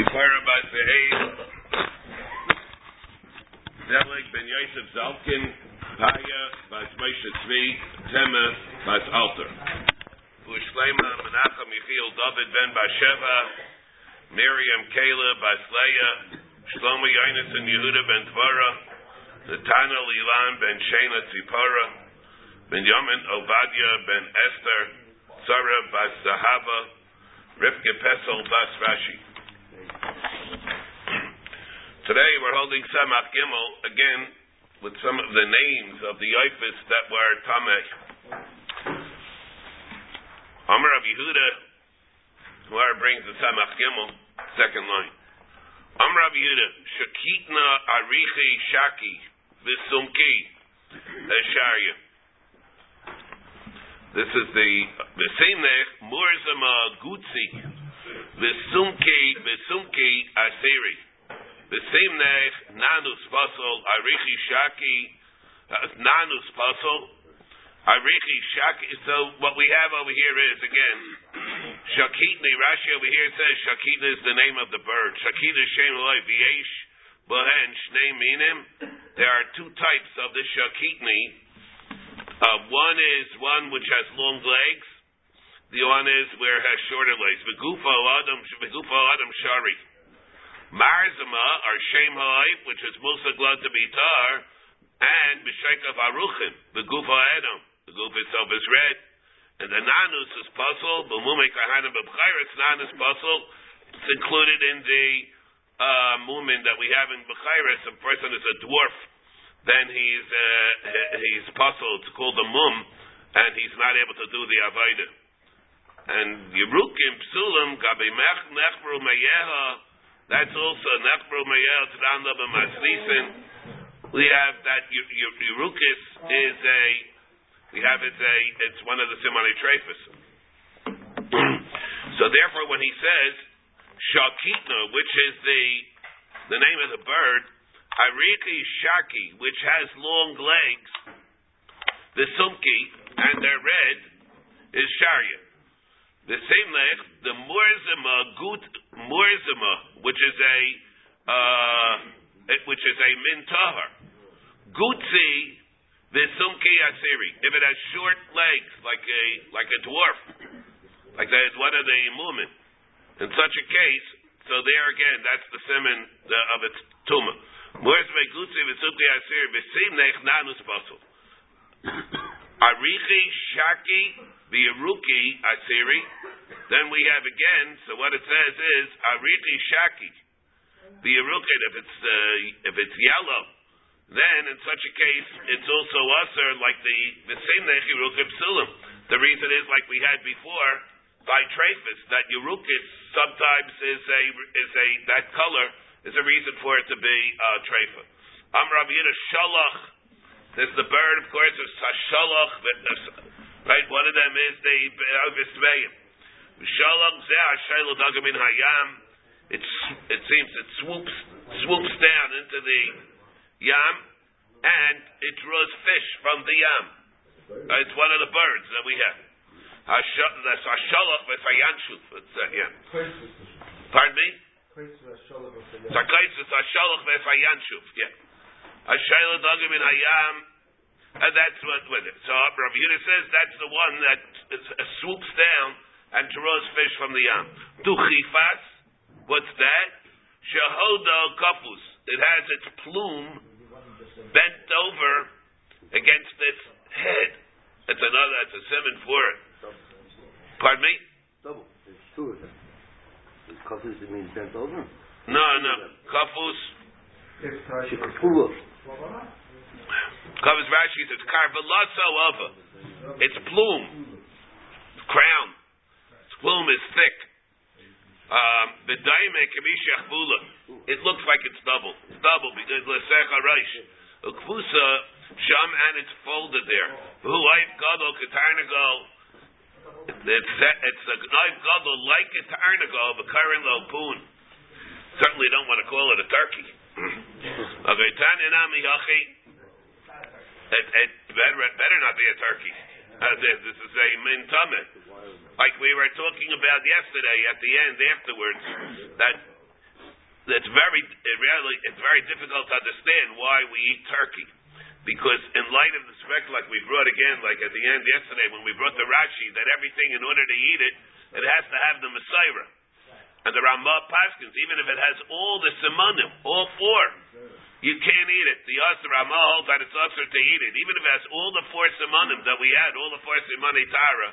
Sifara Bas Be'ez, Zelig Ben Yosef Zalkin, Paya Bas Moshe Tzvi, Tema Bas Alter. Ushleima Menachem Yechiel David Ben Basheva, Miriam Kayla Bas Leah, Shlomo Yonason Yehuda Ben Tvara, Netana Lilan Ben Shena Tzipora, Benjamin Ovadia Ben Esther, Sarah Bas Zahava, Rivka Pesel Bas Rashi. Today we're holding Samach Gimel again with some of the names of the Yifis that were Tameh. Amar of Yehuda, whoever brings the Samach Gimel, second line. Amar of Yehuda, Shakitna Arichi Shaki, Visumki, Esharya. This is the Vesemnech Murzama Gutzi, Visumki, Visumki Aseri. Vesemnech Nanus Pasol Arichi Shaki, Nanus Pasol, Arichi Shaki. So what we have over here is again Shakitni. Rashi over here says Shakitna is the name of the bird. Shakitna Shem Eloi Viesh Bohen Shnei Minim. There are two types of the Shakitni. Uh, one is one which has long legs. The one is where it has shorter legs. Begufo Adam Begufo Adam Shari. Marzama or Shem Ha'if, which is Musa Glad to be tar, and B'Shekav Aruchim, the Gufa Adam. The goof itself is red. And the Nanus is puzzle, B'Mume Kahanim B'Chayris, Nanus puzzle. It's included in the uh, movement that we have in B'Chayris. A person is a dwarf, then he's uh, he's puzzled. It's called a mum, and he's not able to do the Avaida. And Yerukim Psulim Gabi Nechbru Meyeha. That's also Nechbru Meyeha Tzadanda B'Masnisin. We have that Yerukis is a we have it's a it's one of the Simone Trefus. so therefore, when he says Shakitna, which is the the name of the bird, Ariki Shaki, which has long legs, the Sumki, and they're red, is Sharia. The same leg, the Murzima Gut Murzima, which is a uh, which is a min tahar. Gutzi Visumki Asiri. If it has short legs, like a like a dwarf, like that is one of the mumin. In such a case, so there again, that's the simon of its tumah. Murzima Gutzi Visumki Asiri. Visimnech Nanus Basel. Arichi Shaki Biruki Asiri. Then we have again. So what it says is Arichi Shaki The Biruki. If it's uh, if it's yellow, then in such a case it's also usher like the the same Nechiruk Psulim. The reason is like we had before by Trefus that Yerukis sometimes is a is a that color is a reason for it to be uh, Trefa. Am Rabbi Shalach. There's the bird, of course, is Shalach. Right, one of them is the Avismeim. Shalach Zeh Shaylo Dagamin Hayam. It's it seems it swoops swoops down into the yam, and it draws fish from the yam. Uh, it's one of the birds that we have. That's Hashalach v'Sayanshuf. It's uh, yeah. Pardon me. Sakaisus Hashalach v'Sayanshuf. Yeah. Hashayla dagim in hayam. And that's what with it. So Rabbi Yehuda says that's the one that uh, swoops down and draws fish from the yam. Duchifas. What's that? Shahoda kapus. It has its plume bent over against its head. That's another, that's a simon for it. Pardon me? Double. It's two of them. Kafus, it means bent over? No, no. Kafus. Shikafua. Kafus Rashi says, Karvelasa ova. Its plume, crown, its plume is thick. Um, B'daime kamisha chvula. It looks like it's double. It's double because lesecha reish. Ukfusa sham and it's folded there. Who life gadol katarnagal. It's it's a knife gadol like a tarnagal, but karin lo poon. Certainly don't want to call it a turkey. Okay, tanina miyachi. It, it better, better not be a turkey. Uh, this, is a min tameh. Like we were talking about yesterday at the end afterwards, that it's very it really it's very difficult to understand why we eat turkey. Because in light of the spec like we brought again, like at the end yesterday when we brought the Rashi, that everything in order to eat it, it has to have the Mesorah. And the Ramah Paskins, even if it has all the Simonim, all four, you can't eat it. The Yasser Ramah holds that it's usher to eat it, even if it has all the four Simonim that we had, all the four Simoni Tara,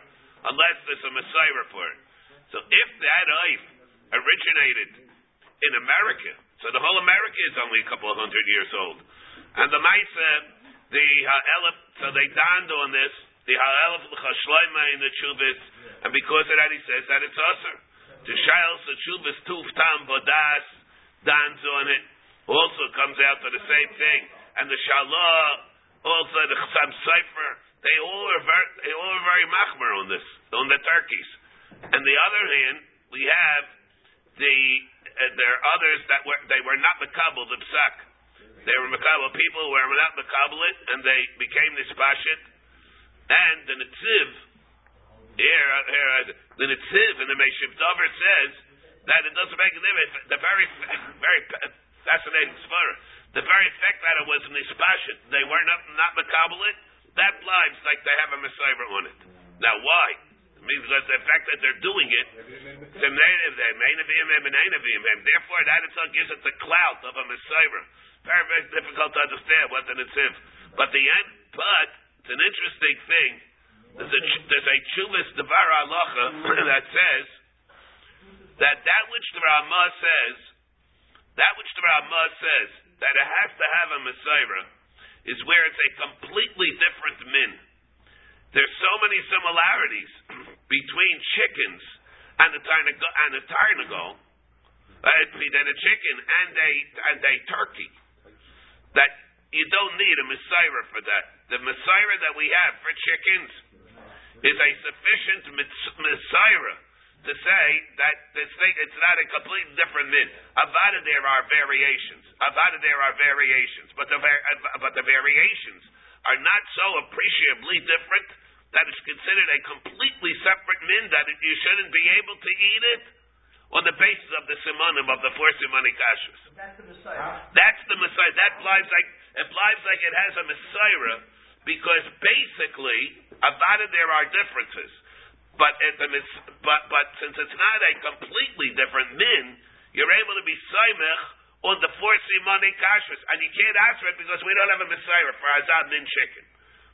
unless there's a Mesorah for it. So if that oif originated in America, so the whole America is only a couple of hundred years old, and the Maisa, uh, the Ha'elef, so they donned on this, the Ha'elef L'chashloima in the Chubis, and because of that he says that it's usher. The Shail Chubis Tuf Tam Bodas dons on it, also comes out to the same thing. And the Shalah, also the Chsam Sefer, they all are very, they all are very machmer on this, on the turkeys. And the other hand, we have the uh, there are others that were they were not makabel the psak. They were makabel people who were not makabel it, and they became this pashit. And the netziv here, here the netziv in the Meshiv Dover says that it doesn't make a difference. The very very fascinating svara. The very fact that it was nispashit, they were not not makabel it. That lives like they have a mesorah on it. Now why? It means because the fact that they're doing it, the therefore that itself gives it the clout of a Mesorah. Very, very difficult to understand what the Nitziv. But the end, but it's an interesting thing. There's a, there's a Chumas Devar Halacha that says that that which the Ramah says, that which the Ramah says, that it has to have a Mesorah, is where it's a completely different min. There's so many similarities between chickens and the tarnago, and a tarnago, uh, between a chicken and a and a turkey, that you don't need a mesorah for that. The mesorah that we have for chickens is a sufficient mesorah to say that this thing it's not a completely different min. Avada there are variations. Avada there are variations, but the but the variations are not so appreciably different that it's considered a completely separate min, that it, you shouldn't be able to eat it on the basis of the simonim of the four simonic ashes. That's the Mesorah. That's the Mesorah. That lives like it lives like it has a Mesorah because basically, about it there are differences. But but but since it's not a completely different min, you're able to be saimech on the four simonic ashes, and you can't ask for it because we don't have a Mesorah for azad min chicken.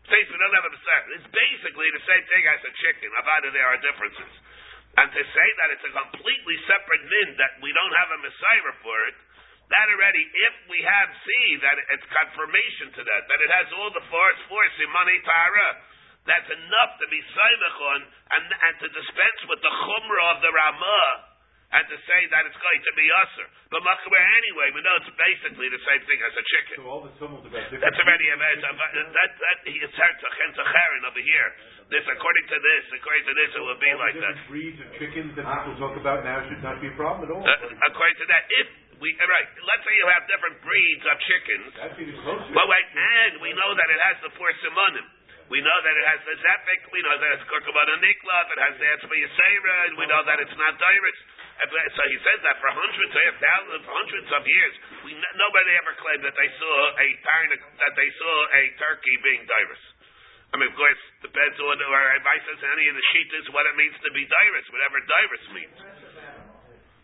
Says we don't have a Mesorah. It's basically the same thing as a chicken. About there are differences. And to say that it's a completely separate min, that we don't have a Mesorah for it, that already, if we have see that it's confirmation to that, that it has all the force, force, money tara, that's enough to be saimach on and, and to dispense with the chumrah of the Ramah and to say that it's going to be usher. But makber anyway, we know it's basically the same thing as a chicken. So all the tumult about That's already a that that that is herzachentzacherin over here. This according to this, according to this, it will be all like the that. breeds of chickens that people talk about now should not be a problem at all. Uh, according to that, if we right, let's say you have different breeds of chickens. That's even closer. But wait, and we know that it has the four simonim. We know that it has the zepik. We know that it's korkabana niklav. It has the etzba yisera. And we know that it's not direct. So he says that for hundreds, thousands, hundreds of years, we, nobody ever claimed that they saw a that they saw a turkey being diverse. I mean, of course, depends on our advice as any of the sheetas what it means to be diverse, whatever diverse means.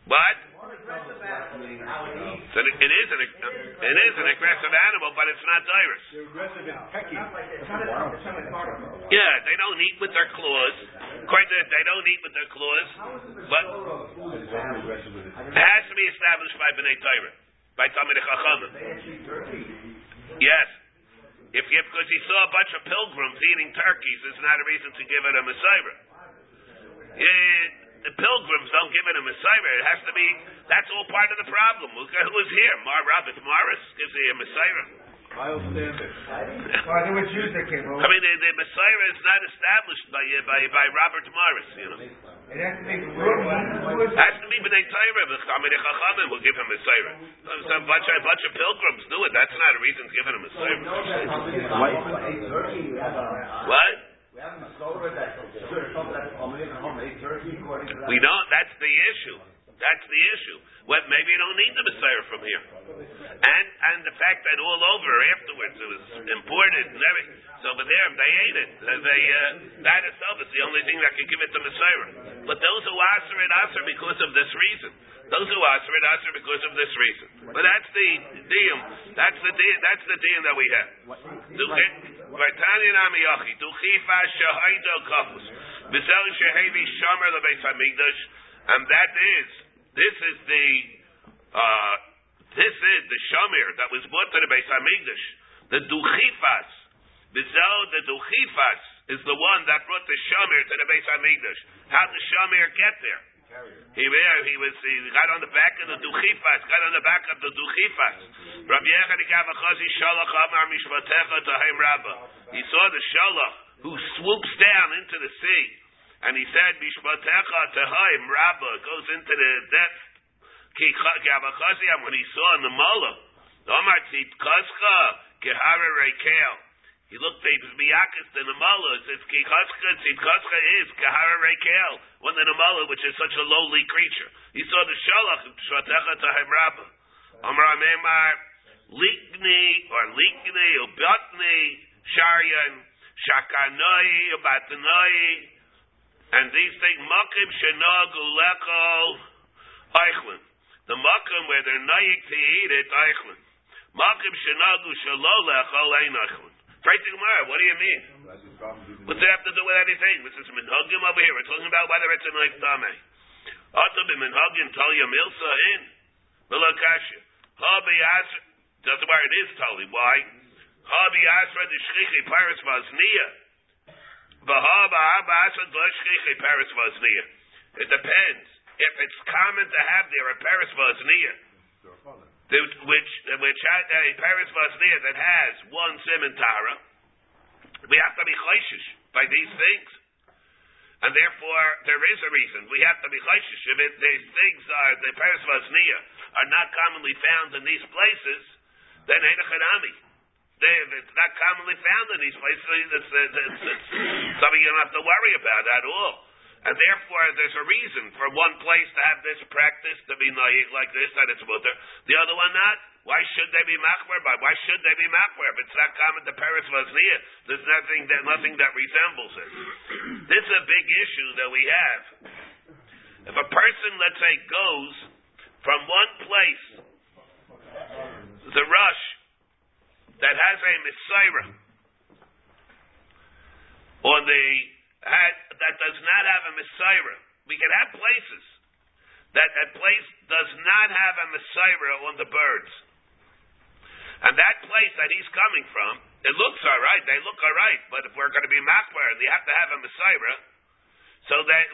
What? So it, it is an it is an aggressive animal, but it's not diverse. They're aggressive and pecking. Yeah, they don't eat with their claws. Quite that they don't eat with their claws, but it. it has to be established by Bnei Torah, by Talmid Chachamim. Yes. If you, because he saw a bunch of pilgrims eating turkeys, it's not a reason to give it a Mesorah. Yeah, the pilgrims don't give it a Mesorah. It has to be, that's all part of the problem. Who, who was here? Mar Robert Morris gives a Mesorah. Miles. I think it's Jews that came I mean, the, the Mesorah is not established by, uh, by, by Robert Morris, you know. It has to be is Has to be B'nai Torah. The Chachamim will give him a Mesorah. So a bunch, a bunch of pilgrims do it. That's not a reason to give him a Mesorah. What? We don't. That's the issue. That's the issue. Well, maybe you don't need the Mesorah from here. And and the fact that all over afterwards it was imported and everything. So over there, they ate it. They uh, that itself is the only thing that can give it the Mesorah. But those who answer it answer because of this reason. Those who answer it answer because of this reason. But that's the deal. That's the deal. That's the deal that we have. Kafus. Shehevi shomer lebeis hamikdash. And that is, this is the, uh, this is the shomer that was brought to the Beis Hamikdash. The duchifas. V'zel the duchifas is the one that brought the shomer to the Beis Hamikdash. How did the shomer get there? He, he was he got on the back of the duchifas, got on the back of the duchifas. Rabbi Yechon Gavachazi Shalach Amar Mishvatecha Rabba. He saw the Shalach who swoops down into the sea, and he said Mishvatecha Tahem Rabba goes into the depth. Ki Gavachazi when he saw in the Mullah, Amar Tzitkaska Kehara Rekel. He looked at his miyakis the Mullah. It says Kichaska Tzitkaska is Kahara Rekel, one in the Mullah, which is such a lowly creature. He saw the Shalach Shvatecha Tahem Rabba. Amar Memar Likni or Likni or Batni Sharyan Shakanoi Batanoi and these things Makim Shanagu Lechol Eichlin. The Makim where they're naik to eat it Eichlin. Makim Shanagu Shalol Lechol Ein Eichlin. Try to Gemara, what do you mean? What What's it have to do with anything? This is minhagim over here. We're talking about whether it's a knife tame. Ata b'minhagim talia milsa in. Milakasha. Habi asra. That's where it is tali. Why? Habi asra the shchichi paris vaznia. V'haba haba asra the shchichi paris vaznia. It depends. If it's common to have there a paris vaznia, which which had uh, a paris vaznia that has one simon tara, we have to be chayshish by these things. And therefore, there is a reason. We have to be chayshish. If it, these things are, the paris vaznia, are not commonly found in these places, then ain't a chanami. If it's not commonly found in these places, it's, it's, it's, it's something you don't have to worry about at all. And therefore, there's a reason for one place to have this practice to be like this, that it's mutter. The other one not. Why should they be machmer? Why should they be machmer? If it's not common to Paris Vaznia, there's nothing that nothing that resembles it. This is a big issue that we have. If a person, let's say, goes from one place, the rush that has a Mesorah on the had, that does not have a Mesorah. We can have places that a place does not have a Mesorah on the birds. And that place that he's coming from, it looks all right. They look all right. But if we're going to be makbar, you have to have a Mesorah. So that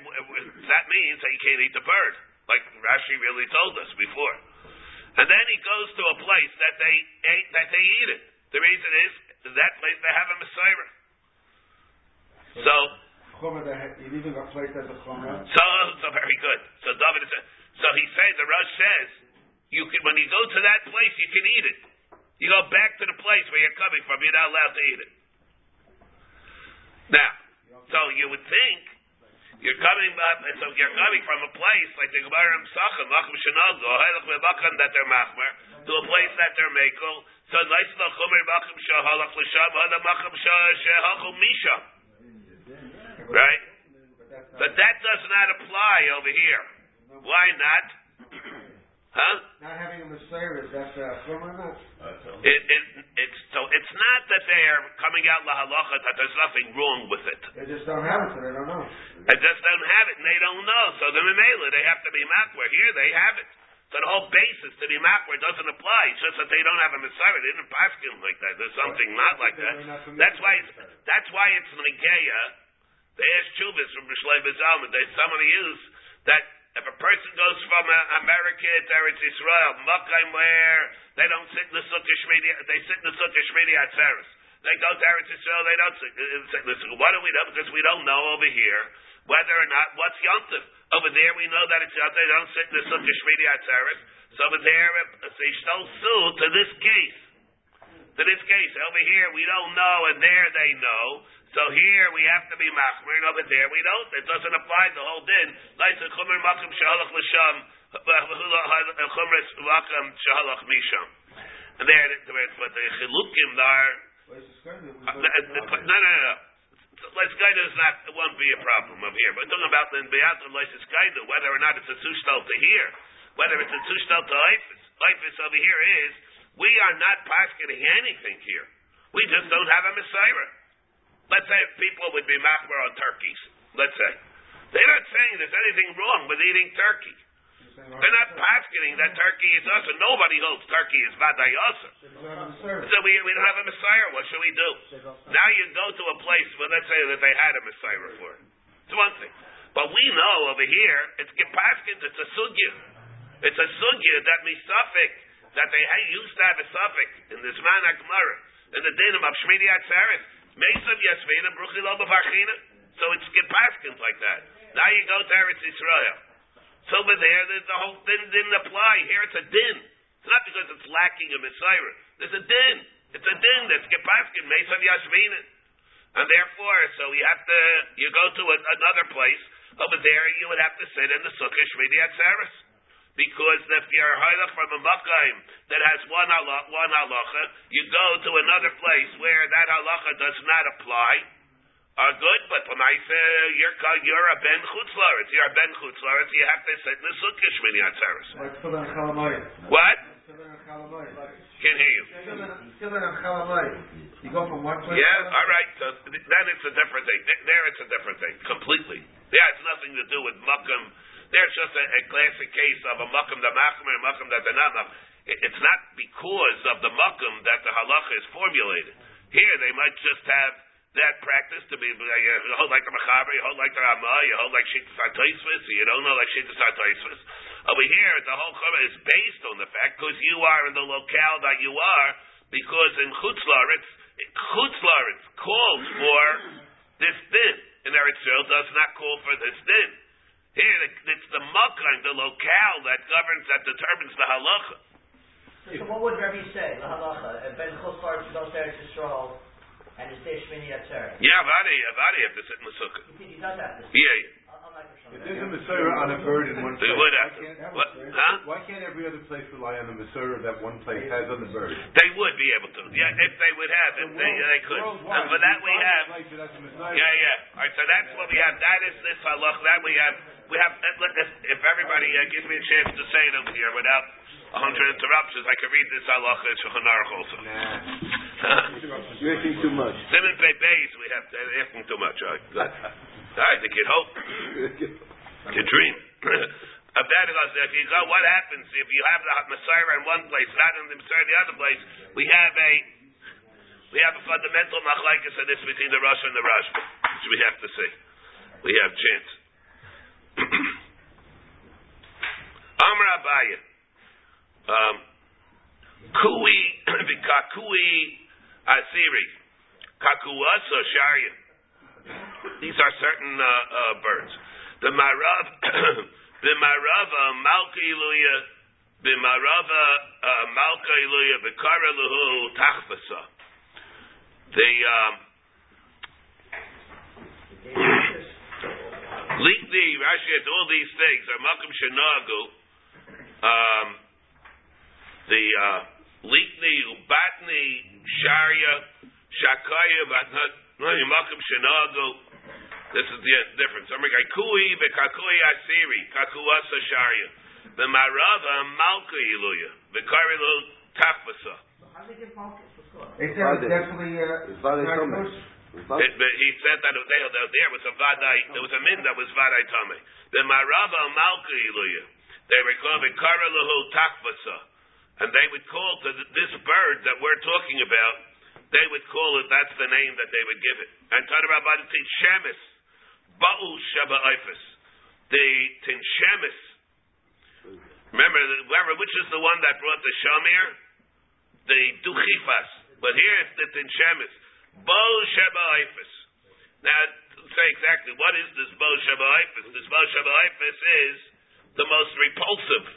that means that you can't eat the bird, like Rashi really told us before. And then he goes to a place that they ate, that they eat it. The reason is that place they have a Mesorah. So So, so very good. So David is, so he says, the Rush says, you can, when you go to that place, you can eat it. You go back to the place where you're coming from, you're not allowed to eat it. Now, so you would think, you're coming up, so you're coming from a place like the Gemara Msachim, Machim Shanal, Gohelach Mebachim, that they're machmer, to a place that they're makel. So nice the Chomer Machim Shahalach L'Sham, Hada Machim Shahachum Misham. Right? But that does not apply over here. Why not? Huh? Not having a Mesorah, is that uh, or not? It, it, it's so it's not that they are coming out lahalacha that there's nothing wrong with it. They just don't have it, so they don't know. They just don't have it and they don't know. So the memela they have to be makwer. Here they have it. So the whole basis to be makwer doesn't apply. It's just that they don't have a mesorah. They didn't pass him like that. There's something not like that. That's why it's that's why it's negeya. They ask chuvas from Bishleim Zalman. They somebody use that if a person goes from uh, America to Eretz Israel, Makayim where they don't sit in the Sukkah Shmini, they sit in the Sukkah Shmini Atzeres. They go to Eretz Israel, they don't sit, uh, in the. Why do we know? Because we don't know over here whether or not what's Yontif. Over there we know that it's Yontif, they don't sit in the Sukkah Shmini Atzeres. So over there, they still sue to this case. To this case. Over here we don't know, and there they know. So here we have to be machmir, and over there we don't. It doesn't apply the whole din. Misham. And there, but the chilukim are uh, no, no, no, no. Is not it won't be a problem over here. But talking about the beat and license whether or not it's a sushtal to here, whether it's a sushtal to ifis. Ifis over here is we are not pasketing anything here. We just don't have a mesorah. Let's say people would be machmer on turkeys. Let's say they're not saying there's anything wrong with eating turkey. They're not pasketing that turkey is us, and nobody holds turkey is vaday. So we, we don't have a Mesorah. What should we do? Now you go to a place where let's say that they had a Mesorah for it. It's one thing. But we know over here, it's Gepaskins, it's a sugya. It's a sugya that misafik, that they used to have a suffix in this man Gemara, in the dinim of Shmini Atzeres. Mesav Yasvina, Bruchil Obavachina. So it's Gepaskins like that. Now you go to Eretz Israel. So over there, the, the whole thing didn't apply. Here it's a din. It's not because it's lacking a Mesorah. There's a din. It's a din that's Gepaskin, Mesav Yashvina. And therefore, so you have to, you go to a, another place, over there you would have to sit in the Sukkah Shmini Atzeres. Because if you're halach from a Makkaim that has one halacha, one halacha, you go to another place where that halacha does not apply, are good, but Lamaisa, you're, ca- you're a Ben Chutzlaritz. You're a Ben Chutzlaritz, you have to sit in the Sukkah Shmini Atzeres. Like Tefillin and Chalamayim. What? Tefillin and Chalamayim. Can't hear you. Tefillin Tefillin and Chalamayim. You go from one place. Yeah, all right. So then it's a different thing. There it's a different thing, completely. Yeah, it's nothing to do with mukkam. There's just a, a classic case of a mukkam that machmer and mukkam that not. It- It's not because of the mukkam that the halacha is formulated. Here they might just have that practice to be you hold like the machaber, you hold like the ramah, you hold like shittas hatoisvis, you don't know like shittas hatoisvis. Over here, the whole chumrah is based on the fact because you are in the locale that you are, because in chutzlaritz, chutzlaritz calls for this din. In Eretz Yisrael does not call for this din. Here, it's the makkah, the locale that governs, that determines the halacha. So what would Rabbi say, the halacha? If Ben Chutzlar goes there to Yisrael and is there Shmini Atzeret. Yeah, Avadi, Avadi have to sit in the sukkah. You think he does have this? Yeah, yeah. I'll, I'll like If there's a Masorah on a bird in one They place, would why have to. can't, What? Huh? why can't every other place rely on the Masorah that one place has on the bird? They would be able to. Yeah, if they would have, if they, they could. And for that we have. Yeah, yeah. All right, so that's what we have. That is this halach. That we have. We have. uh, If, if everybody uh, gives me a chance to say it over here without a hundred interruptions, I can read this halach in Shulchan Aruch also. You're asking too much. Simon Pei Beis, we have to asking too much. All right, good. All right, the kid hope. To dream. A bad if you go, what happens if you have the Mesorah in one place, not in the Mesorah in the other place? We have a we have a fundamental machlekes in this between the Rosh and the Rashba, which we have to see. We have chance. Amr Abaya. Um, Kui Vikakui Asiri. Kakuasa Sharia. These are certain uh, uh, birds. The Marav, the Marava Malka Iluya, the Marava uh, Malka Iluya, the Karaluhu Tachvasa. The um, Likni, Rashi has all these things. Are Malkum Shanagu. Um, the uh, Likni, Ubatni, Sharia, Shakaya, Batnat, Malkum Shanagu. This is the difference. I'm like Kui v'Kakui Asiri, Kakuasa Sharia. The Marava Malka Iluya, the Karilu Tafasa. How do they give focus? What's going on? They said it's definitely, uh, It's not Thomas. But he said that there, there, there was a vadai, there was a min that was vadai tame. The marava malka iluya. They were called the karalahu takvasa, and they would call to th- this bird that we're talking about. They would call it. That's the name that they would give it. And talking about the tinshemis, ba'u shaba ifis, the tinshemis. Remember, remember which is the one that brought the shamir, the duchifas. But here it's the tinshemis. Bo Sheba. Now, say exactly what is this Bo Sheba? This Bo Sheba is the most repulsive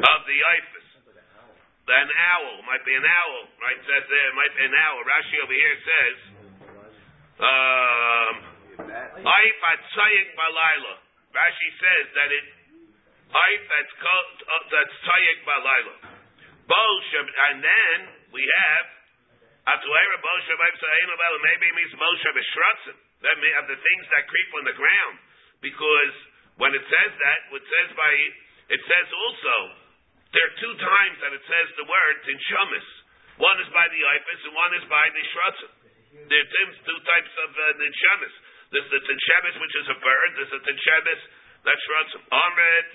of the Ifis. An owl might be an owl, right? Says there, might be an owl. Rashi over here says, um, If Atzayik Balayla. Rashi says that it Oif that's called, that's Tayek Balayla. Bol and then we have maybe means Bol Shabbat Shratzim. That may have the things that creep on the ground. Because when it says that, it says by, it says also, there are two times that it says the word Tinshamis. One is by the Ifis and one is by the Shratzim. There are two- types of uh. There's the Tinshamis, which is a bird. There's the Tinshamis that's Shratzim. Amrit,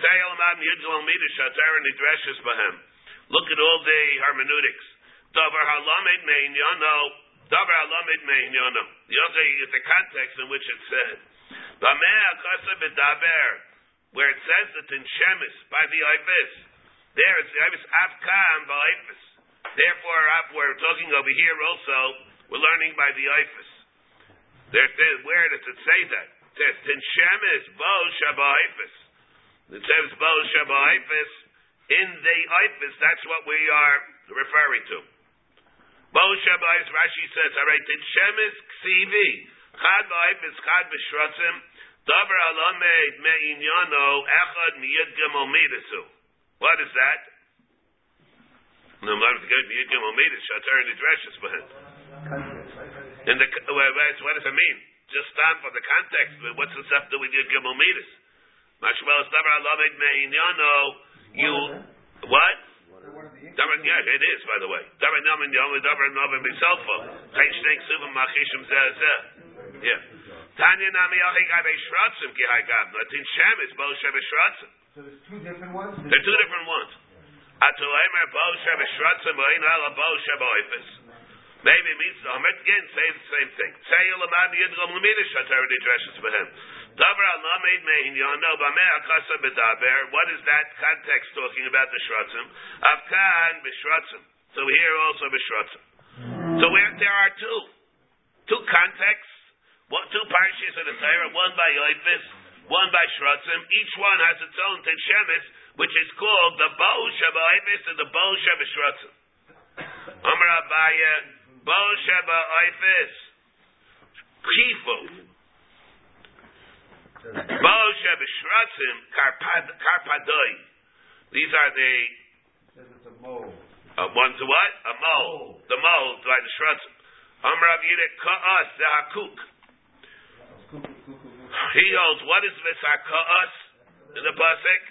Sayel Man Yidzel Midish, Atar Nidreshes Bahem. Look at all the hermeneutics. Davar halamed mein yono. Davar halamed mein yono. The other is the context in which it said. Bameh akasa bedaber, where it says that in Shemis by the ibis. There it's the ibis afkan ba'ibis. Therefore, we're talking over here also. We're learning by the ibis. There, there, where does it say that? It says tin Shemis bo shabaifis. It says bo shabaifis in the ibis. That's what we are referring to. Shabbos, Rashi says, all right, Shemis Ksivi, Chad Ba'ifis, Chad B'Shratzim, Davar Alamed Me'inyano, Echad Miyad Gimel Midasu. What is that? No, I'm not good. Miyad Gimel Midas, Shatar in the but in the, what does it mean? Just stand for the context, what's the stuff that we did Gimel Midas? Davar Alamed Me'inyano, you, what? Yeah, it is, by the way. Davar namin yom, davar namin miselfo. Chayin shnei ksuvim machishim zeh zeh. Yeah. Tanya nami yochi gai beishratzim ki hai gab. Latin shem is bo she beishratzim. So there's two different ones? They're two different ones. Atu emer bo she beishratzim, oin ala bo she boifis. Maybe it means, I'm again, say the same thing. Say yelaman yidrom leminish hatar dresses for him. What is that context talking about the shratzim? Afkan b'shratzim. So here also b'shratzim. So where there are two, two contexts, one, two parashas of the Torah, one by Yoifis, one by shratzim. Each one has its own teshemis, which is called the Bo Sheba Oifis and the Bo Sheba Shratzim. Amar Abaya, Bo Sheba Oifis, Chifu. Bo Sheba Shratzim, Karpad- Karpadoi. These are the it's a mole. uh, ones what? A mole. The mole by the shrutzim. Amr Rav Yidek Ka'as, the Hakuk. He holds, what is this Haka'as in the Pasik?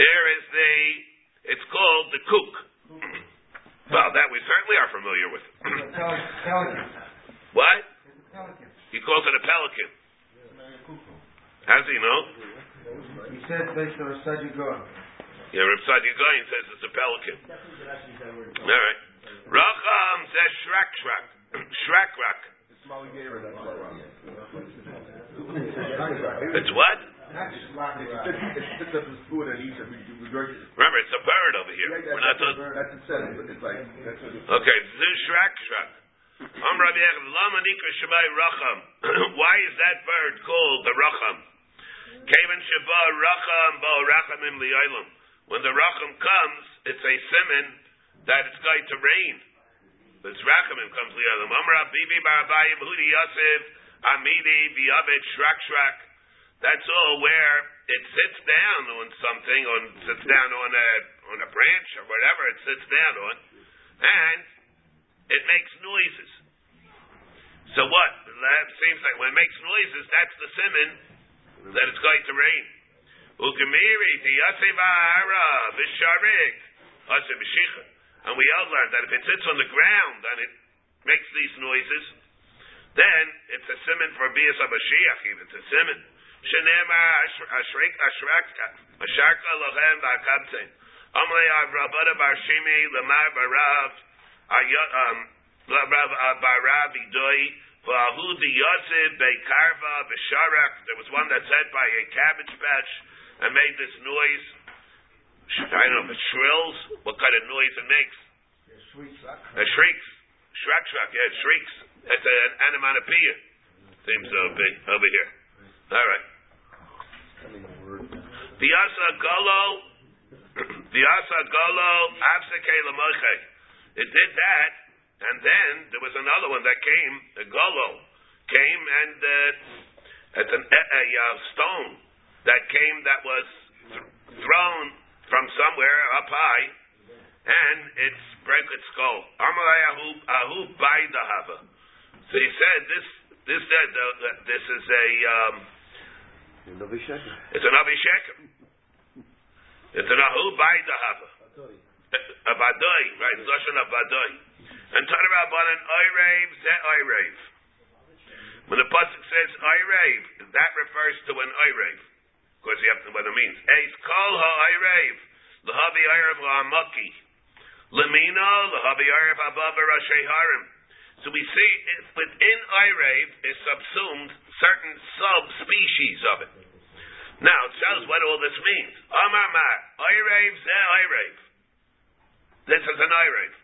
There is the, it's called the Kuk. well, that we certainly are familiar with. It's a pelican. pelican. what? It's a pelican. He calls it a pelican. It's a cuckoo. How does he know? He says based on a Sajigon. Yeah, Reb Sadi Goyin says it's a pelican. All right. Racham says shrak shrak. Shrak rak. It's what? Not sloppy rock. picks up his food and eats it. We, we drink it. Remember, it's a bird over here. We're not talking. It said, but it's like, that's what it's. Okay, zu shrak shrak. Am Rabbi Yechon, lama nikra shabbai racham. Why is that bird called the racham? Kaven shaba racham bo rachamim li'olam. When the racham comes, it's a simon that it's going to rain. But it's rachamim comes li'olam. Am Rabbi Bibi barabayim hudi yosef amidi v'yavet shrak shrak. That's all where it sits down on something, on sits down on a on a branch or whatever it sits down on, and it makes noises. So what? It seems like when it makes noises, that's the simon that it's going to rain. And we all learned that if it sits on the ground and it makes these noises, then it's a simon for Bias Abashiach, even. It's a simon. Amle Avrabada Bar Shimi Lamar Barav um Rav Barav Idoi Vahu the Yosef Bekarva Besharak. There was one that said by a cabbage patch and made this noise. I don't know if it shrills, what kind of noise it makes. It shrieks. Shrak shrak, yeah, it shrieks. It's an onomatopoeia. Seems uh, to be over here. All right. Viasa Golo, Viasa Golo, Abseke Lamoche. It did that, and then there was another one that came, a Golo, came and uh, at an, a, a uh, stone that came that was th- thrown from somewhere up high, and it broke its skull. Ahu ahu by the hava. So he said this this said uh, this is a um, it's an avi sheker. It's an ahu by the hava. A badoi, right? Lashon of badoi. And Tanarabanan oirev ze oirev. When the pasuk says oirev, that refers to an oirev. Of course, you have to know what it means. Eis kol ha-oirev, l'havi oirev la'amaki. Lemina, l'havi oirev above rashi harim. So we see if within oirev is subsumed certain subspecies of it. Now, it tells what all this means. Amar mar, oirev ze oirev. This is an oirev.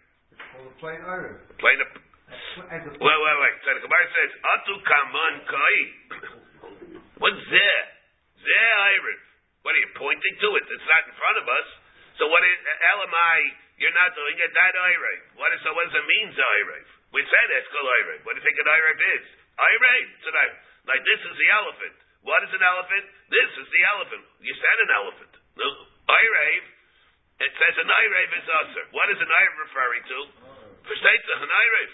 Well, the plain iron. Plain a Wait, wait, wait. So the Gemara says, Atu kaman kai. What's there? There Iriv. What are you pointing to it? It's not in front of us. So what is LMI? You're not doing it. That Iriv. What is so? What does it mean? Iriv. We said it's called Iriv. What do you think an Iriv is? Iriv. So like, like this is the elephant. What is an elephant? This is the elephant. You said an elephant. No, Iriv. It says an Iriv is usher. What is an Iriv referring to? Versteht an Iriv.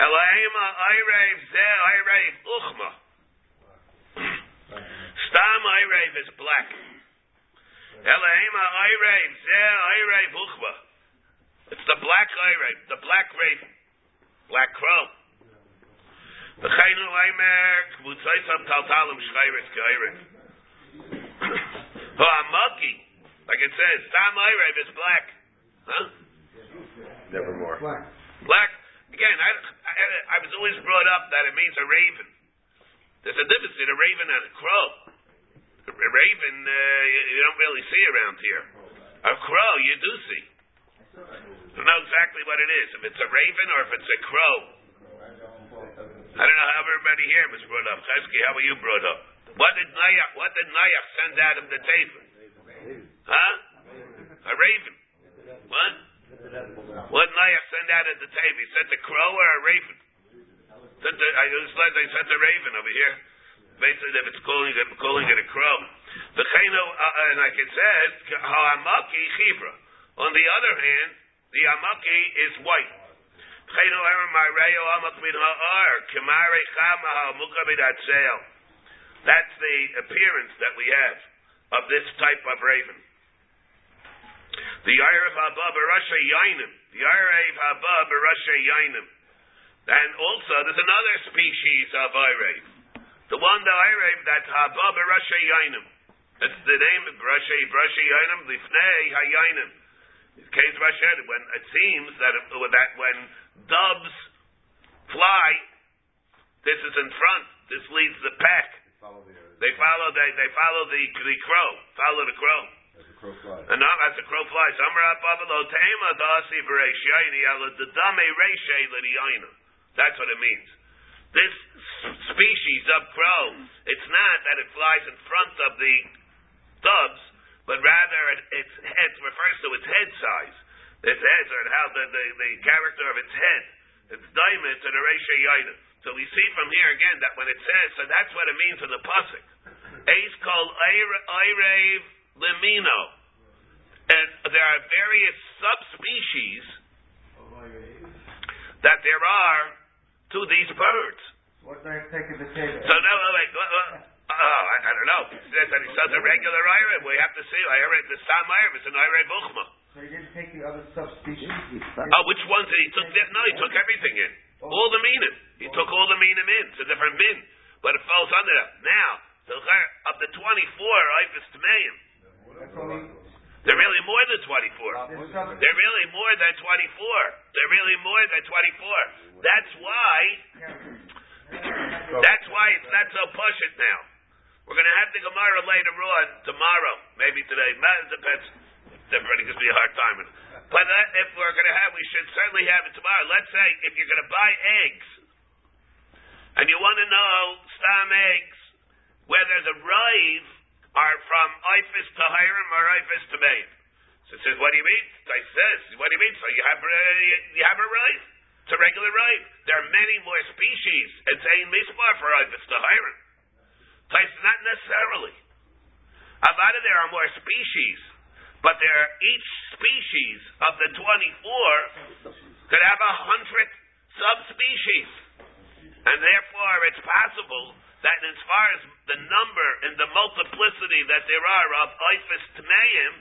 Elohima Irev Ze Irev Uchma. Stam Irev is black. Elohima Irev Ze Irev Uchma. It's the black Irev, the black raven, black crow. V'cheinu Eimer Kvutzaisav Taltalim Shchayris Kairev. Ha'amaki, like it says, Stam Irev is black. Huh? Nevermore. black. Black, again, I, I, I was always brought up that it means a raven. There's a difference between a raven and a crow. A raven, uh, you, you don't really see around here. A crow, you do see. I don't know exactly what it is, if it's a raven or if it's a crow. I don't know how everybody here was brought up. Chesky, how were you brought up? What did Nayach, what did Nayach send out of the table? Huh? A raven. What? What did Nayach send out of the table? He sent a crow or a raven? Sent a, I just let they sent a raven over here. Basically, if it's calling it, calling it a crow. The uh, and like it says, ha'amaki chibra. On the other hand, the amaki is white. Amak min ha'ar, chama. That's the appearance that we have of this type of raven. The Erev Haba Barasha Yainim. The Erev Haba Barasha Yainim. And also, there's another species of Erev. The one, the Erev, that Haba Barasha Yainim. It's the name of Barasha Barasha Yainim, Lifnei Hayainim. In case Rasha, when it seems that, that when doves fly, this is in front, this leads the pack. Follow the, They follow, they, they follow the, the crow, follow the crow. As the crow flies. And now as the crow flies. That's what it means. This species of crow, it's not that it flies in front of the doves, but rather it, its head refers to its head size. Its head, or how the, the, the character of its head. It's diamond to the Reishay Yaina. So we see from here again that when it says, so that's what it means in the Pasuk. Ace called Irev Limino. And there are various subspecies that there are to these birds. What they take at the table? So now, wait, wait. oh, I, I don't know. It says that he a regular Irev. We have to see. Irev, the Sam Irev is an Irev Uchma. So he didn't take the other subspecies. Oh, which ones did he took? No, he took everything in. All the minim. He took all the minim in. It's a different min, but it falls under that. Now, the of the twenty-four, Ifis Tmeim. They're really more than twenty-four. They're really more than 24. They're really more than 24. That's why, that's why it's not so push it now. We're going to have the Gemara later on, tomorrow, maybe today. It depends. Everybody gives me a hard time. But if we're going to have, we should certainly have it tomorrow. Let's say if you're going to buy eggs, and you want to know stam eggs, whether the rive are from Ifis to Hiram or Ifis to Maeve. So it says, what do you mean? I says, what do you mean? So you have, uh, you, have a rive. It's a regular rive. There are many more species. It's a mispar for Ifis to Hiram. Tais not necessarily. Avada, there are more species, but there are, each species of the 24 could have a hundred subspecies. And therefore, it's possible that as far as the number and the multiplicity that there are of Ifis Tmeim,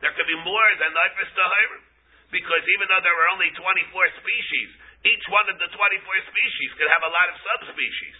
there could be more than Ifis Tahirim. Because even though there were only 24 species, each one of the 24 species could have a lot of subspecies.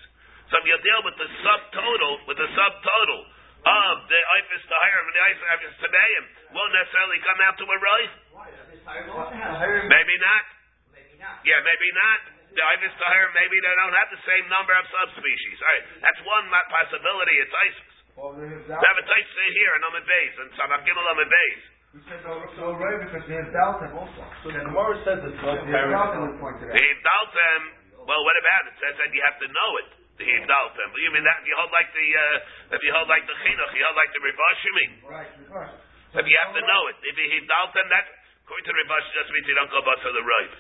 So if you deal with the subtotal, with the subtotal of the Ifis Tahirim and the Ifis Tmeim, won't necessarily come out to a right. Why? Does this Tahir also have? Tahirim- Maybe not. Maybe not. Yeah, maybe not. The Ivis Tahir, maybe they don't have the same number of subspecies. All right, that's one possibility. It's ISIS. Or the They have a type say here in Amid Bays, and Samach Gimel Amid Bays. We said no, no right because they have Dalton also. So the Gemara says it's no The Dalton parent. would point to The that. Hivdaltem, well, what about it? It says that you have to know it. The Hivdaltem. You mean that if you hold like the, uh, if you hold like the Chinuch, you hold like the Rivashimi. Right, reverse. If you have to know it. If you Hivdaltem, that, according to the Rivash, just means you don't go bust for the right.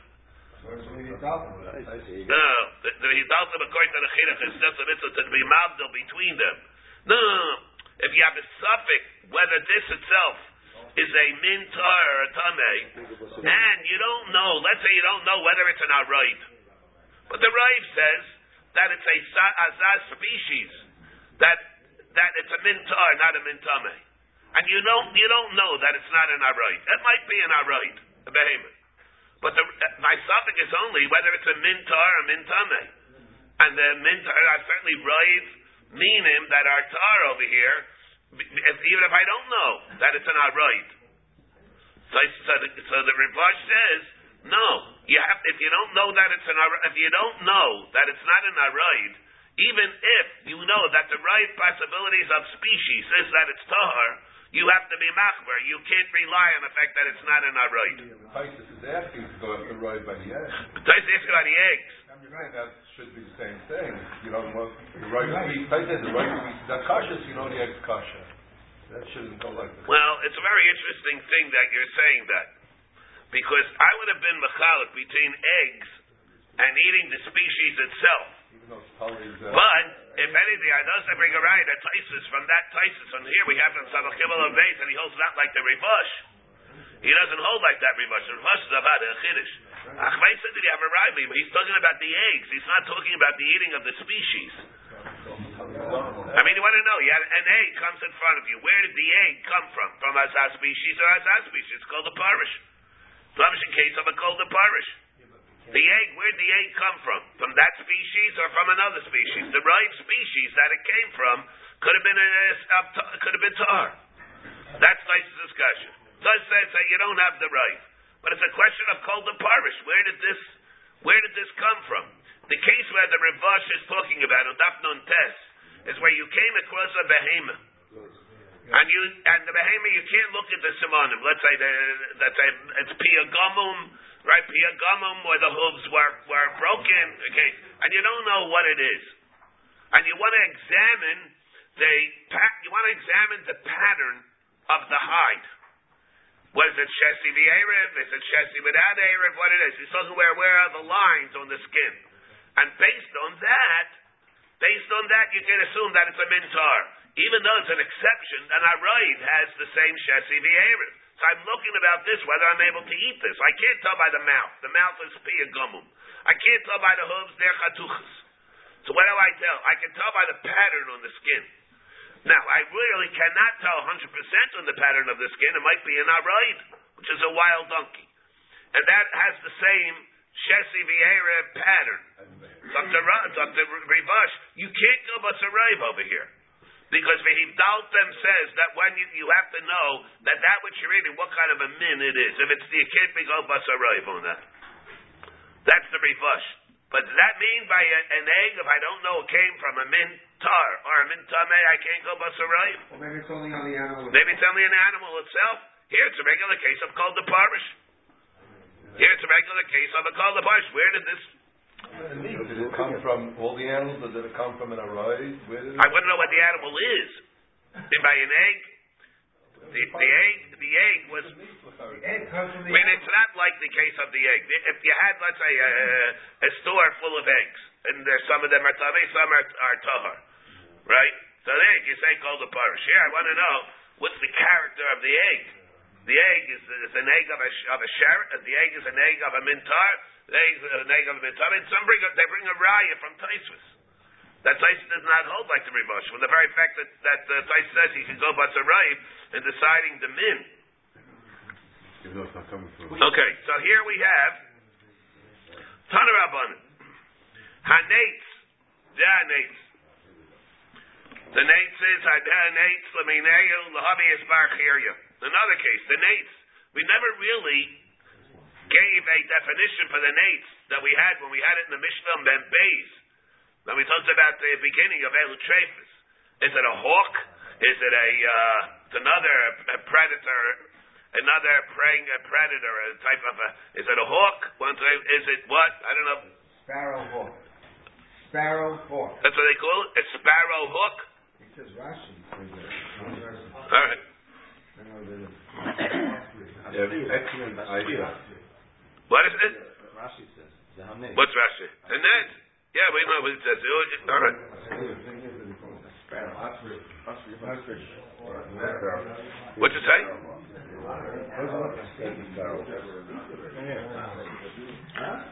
No, the, Hidalta to the Chinuch is just a mitzvah to be mabdil between them. No, if you have a suffix, whether this itself is a mintar or a tameh, and you don't know, let's say you don't know whether it's an arayt, but the Rav says that it's a azaz species, that that it's a mintar, not a mintameh, and you don't you don't know that it's not an arayt. It might be an arayt, a behemoth. But the, my suffix is only whether it's a mintar or mintame. And the mintar, I certainly rive meaning that our tar over here, if, even if I don't know that it's an arayt. So, so the, so the says, no, you have, if you don't know that it's an if you don't know that it's not an arayt, even if you know that the right possibilities of species is that it's tahar, you have to be machmer. You can't rely on the fact that it's not an arayt. Titus is asking to go after right by the egg. Tais ask about the eggs. You're right, that should be the same thing. You know, well, the right to be, Titus the right to be, that cautious, you know the egg's kasha. That shouldn't go like this. Well, it's a very interesting thing that you're saying that. Because I would have been mechalik between eggs and eating the species itself. Uh, But, if anything, I does bring a right, a Taisus, from that Taisus, and here we have from Sabach Kibbal of Beis, and he holds not like the Rivash. He doesn't hold like that Rivash. The Rivash is about a Chiddush. Achmei said that you have a right, but he's talking about the eggs. He's not talking about the eating of the species. I mean, you want to know, you an egg comes in front of you. Where did the egg come from? From Azaz species or Azaz species? It's called a parish. Flemish in case of a called a parish. The egg, where'd the egg come from? From that species or from another species? The right species that it came from could have been a, could have been tar. That's nice discussion. Does say say you don't have the right, but it's a question of called the parish. Where did this where did this come from? The case where the Rivash is talking about on Daf Nun Tes is where you came across a behemoth. And you and the behemoth you can't look at the simonim. Let's say the let's it's right? Piagamum where the hooves were were broken, okay, and you don't know what it is, and you want to examine the you want to examine the pattern of the hide. Was it Shesi V'Erev? Is it Shesi without Erev? What it is? He's talking where where are the lines on the skin, and based on that, based on that, you can assume that it's a mintar. Even though it's an exception, an arayid has the same Shesi V'Erev. So I'm looking about this, whether I'm able to eat this. I can't tell by the mouth. The mouth is pia gumum. I can't tell by the hooves, they're chatuchas. So what do I tell? I can tell by the pattern on the skin. Now, I really cannot tell 100% on the pattern of the skin. It might be an arayid, which is a wild donkey. And that has the same Shesi V'Erev pattern. Dr. Ra- Dr. Rivash, you can't go Basarayv over here. Because Vehivdaltem says that when you, you have to know that that which you're eating, what kind of a min it is. If it's you can't be go Basarayv on that. That's the Rivash. But does that mean by a, an egg, if I don't know it came from a min tar or a min tameh, I can't go Basarayv? Or maybe it's only on the animal. Maybe it's only an animal itself. Here it's a regular case of called the parish. Here it's a regular case of a called the parish. Where did this? Did it come from all the animals, or did it come from an array? Where did it? I want to know what the animal is. Did by an egg? The, the egg, the egg was. The egg comes from I mean, it's not like the case of the egg. If you had, let's say, a, a store full of eggs, and there's some of them are tamei, some are, are tahar, right? So there you say called the parish. Here, I want to know what's the character of the egg? The egg is, is an egg of a of a sher. The egg is an egg of a mintar. The egg is an egg of a mintar. And some bring a, they bring a raya from Taisvis. That Taisvis does not hold like the Ribosh. With the very fact that that uh, Taisvis says he can go batzarayim in deciding the min. Even though it's not coming through. Okay, so here we have Tanarabban. Hanates. Janates. The Nates is Hanates Lamineu Lahabias Barchiria. Another case, the Nates. We never really a definition for the Nates that we had when we had it in the Mishnah Ben Beis. When we talked about the beginning of Elu Trefus. Is it a hawk? Is it a uh, it's another a predator another preying a predator, a type of a. Is it a hawk? One type, is it what? I don't know. Sparrow hawk. Sparrow hawk. That's what they call it. A sparrow hook. It says Rashi. All right. I know that it- excellent idea. What is it? Rashi says, What's Rashi? And then, yeah, we know what it says. Oh, All right. The thing is that they call it a sparrow. Ostrich. Ostrich. What's it say?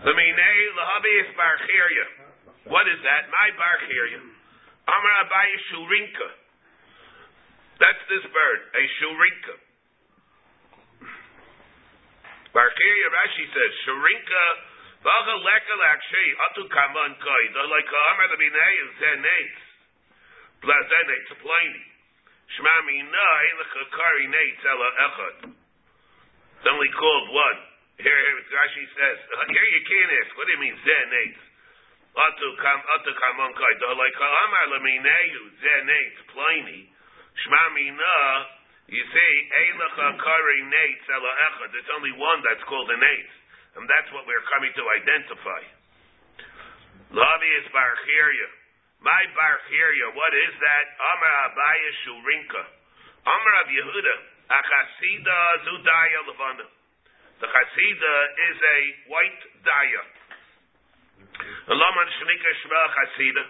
Laminei lahabias barchiria. What is that? My barchiria. Amar abayi shurinka. That's this bird, a shurinka. Barchiria, Rashi says, shurinka vacha leka lakshei atu kaman koi. The like amar laminei is zenates. Blazenates, a pliny. Shema mina eilecha kari nates ela echad. It's only called one. Here, here Rashi says, uh, here you can't ask, what do you mean, zenates? Atu kam, atu kamon kai, do like amar laminehu, zenates, pliny. Shema mina, you see. There's only one that's called a nates. And that's what we're coming to identify. Lavi is barchiria. My barchiria, what is that? Amar abaya shurinka. Amar of Yehuda. A chasida zudaya levana. The chasida is a white daya. Laman shnika shma chasida.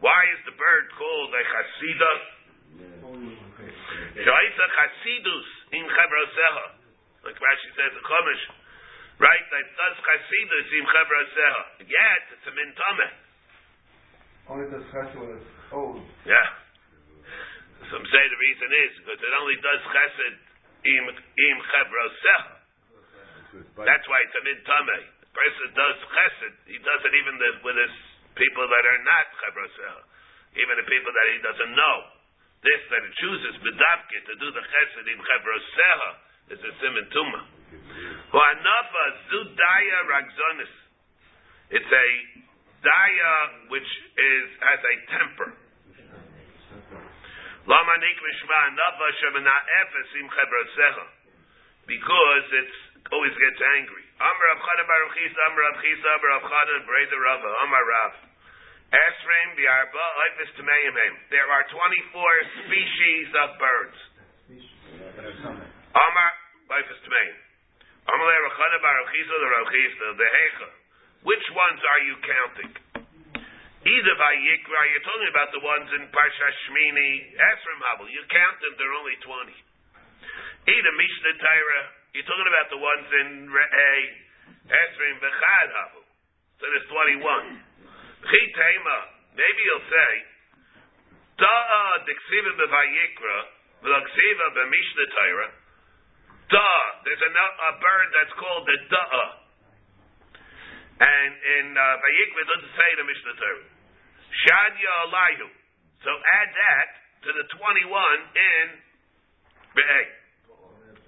Why is the bird called a chasida? Shaita chasidus in chevroseha. Like Rashi says, the Chumash, right? That does chasidus in chevroseha. Yet it's a mintameh. Only does chesed when it's old. Yeah. Some say the reason is because it only does chesed im im chevroseh. That's why it's a mintame. The person does chesed. He does it even the, with his people that are not chevroseh. Even the people that he doesn't know. This that he chooses bedavke to do the chesed im chevroseh is a siman tuma. Huanafa zudaya ragzonis. It's a daya which is has a temper. Lama nik mishma nava shemana efes im chevrosecha. Because it always gets angry. Amar Rav Chana Baruch Chisa, Amar Rav Chisa, Amar Rav Chana, Breda Rava, Amar Rav. Esrim oifes tameimim. There are 24 species of birds. Amar oifes tameim. Amar le Rav Chana Baruch Chisa, the Rav Chisa, the Hecha. Which ones are you counting? Either by Yikra, you're talking about the ones in Parsha Shmini, Esrim Habel. You count them, there are only 20. Either Mishnah Torah, you're talking about the ones in Re'eh, Esrim Bechad Habel. So there's 21. Chitema, maybe you'll say, Da'a Diksiva B'Vayikra, V'Laksiva B'Mishnah Torah, Da'a, there's a, a bird that's called the Da'a. And in uh, Vayikra, doesn't say the Mishnah Torah. Shadya Elihu. So add that to the 21 in Be'eh.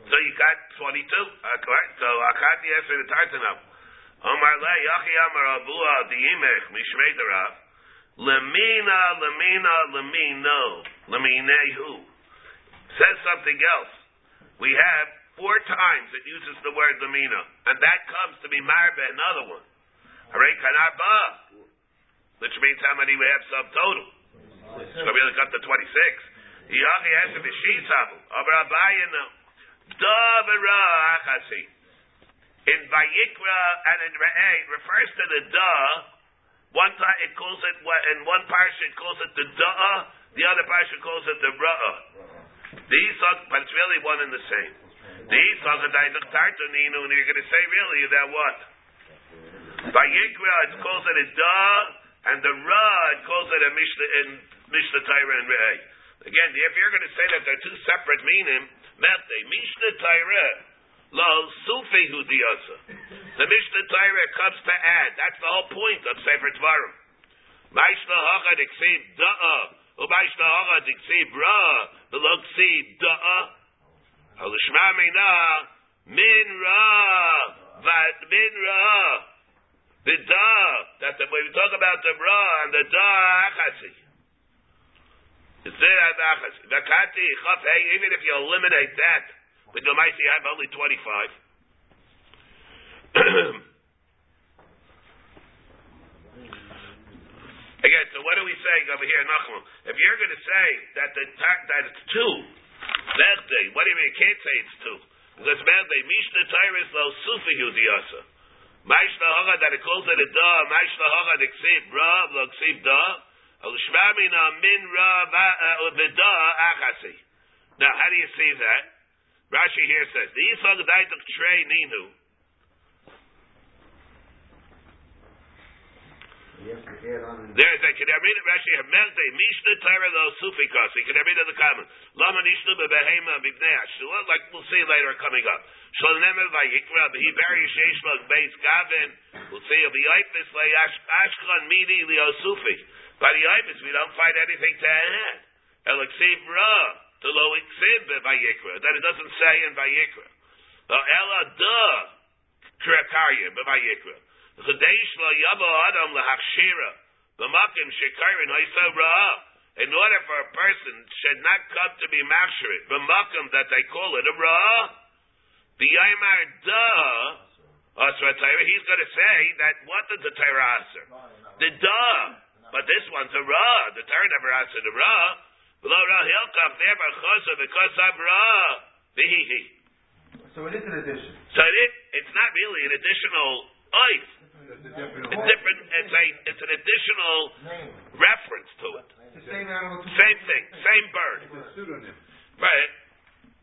So you got 22. Uh, correct? So Akati answered the Tartanah. Omar Le, Yachi Amar Abua, the Yimech, Mishmei Darav. Lemina, Lemina, Lemino, Leminehu. Says something else. We have four times it uses the word Lemina. And that comes to be Marbe, another one. Hare Kanarba. Which means how many we have subtotal. So we only got to 26. Yachi the Shisabu. Amar Abayinu. Davara Achasi. In Vayikra and in Re'eh, it refers to the da. One time it calls it, in one parsha it calls it the da. The other parsha calls it the ra'ah. The Isaac, but it's really one and the same. The Adaydach Tartaninu, and you're going to say really that what? By Yikra, it calls it a da, and the ra, it calls it a Mishnah in Mishnah Torah and Re'eh. Again, if you're going to say that they're two separate meaning, Merte, Mishnah Torah, lo Sufi diyasa. The Mishnah Torah comes to add. That's the whole point of Sefer Tvarim. Maishna hacha diksib da'a, u'maishna hacha diksib ra, v'lo ksib da'a. Halishma mina, min ra, vat min ra. The da, that the, when we talk about the ra and the da achasi. It's there at achasi. Vakati, chaf, hey, even if you eliminate that, the mighty, you have only 25. Again, so what are we saying over here, Nachman? If you're going to say that the that it's two, Merde, what do you mean? You can't say it's two. Because Merde, Mishna Tyrus lo Sufi Yudiyasa. Maishna Haga that it calls it a da, Maishna Haga that ksiv ra, lo ksiv da, al shmamina min ra v'da uh, uh, achasi. Now, how do you see that? Rashi here says, the Yisrael Gedaituk Trey Ninu. There's a it Rashi Melde Mishnah Torah lo Sufikos. Read it the comment? Lama Nishnu bebehema bibnei Ashua. Like we'll see later coming up. Shlonemer vayikra behi bari sheishmag beis gavin. We'll see if the Yipis le Ashkan mini leo Sufi. By the Yipis we don't find anything to add. Elixiv ra to lo iksiv vayikra. That it doesn't say in vayikra. Ela da krakarya bevayikra. Chadesh lo yabo adam lahachshira b'makim shekayrin ha'isa ra'ah. In order for a person should not come to be machshirit b'makim that they call it a ra'ah, b'yaymar da asra Torah, he's going to say that what did the Torah answer? The da, but this one's a ra'ah. The Torah never answered a ra'ah. V'lo ra'ah hilkaf never chasa because of ra'ah. Vihihi. So it is an addition. So it, it's not really an additional oath. That's a different. It's different. It's a it's an additional reference to it. It's the same animal. Same thing. Same bird. It's a pseudonym. Right.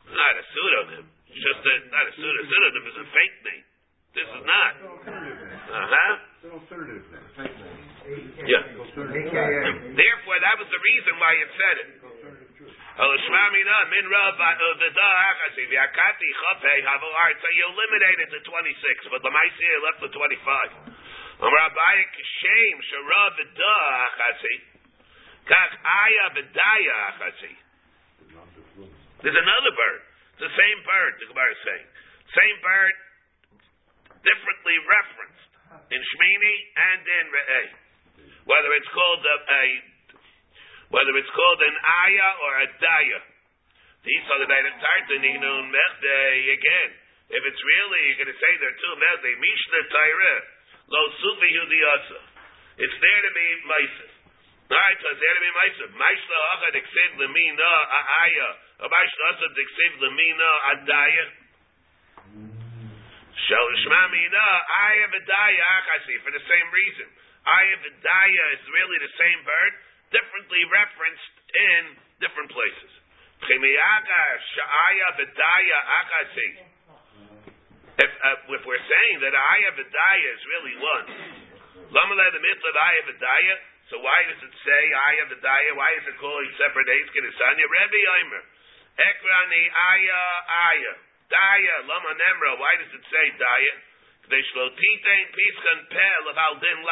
Not a pseudonym. It's just a, not a pseudonym. Pseudonym is a fake name. This is not. It's an alternative name. Uh huh. It's an alternative name. Yeah. Therefore, that was the reason why it said it. Uh, you eliminated the 26, but the Maisir left the 25. Um, Rabbi Kishem sharav the da'achasi. Kach aya v'daya achasi. There's another bird. It's the same bird, the Gemara is saying. Same bird, differently referenced in Shmini and in Re'eh. Whether it's called a, a whether it's called an aya or a daya. These are the again. If it's really you're going to say there too merde mishna taira lo sufi yudiyasa. It's there to be meisav. Alright, so it's there to be meisav. Maishla achad eksiv lemina a aya. Or maishla achad eksiv lemina a daya. Shel shmamina aya v'daya achasi for the same reason. Aya v'daya is really the same bird differently referenced in different places. If, uh, if we're saying that aya v'daya is really one. So why does it say aya v'daya? Why is it called separate days? Kedisanya Rebbe Eimer. Ekrani aya aya daya lama nemra. Why does it say daya? They shlotitein piskan pel of al din.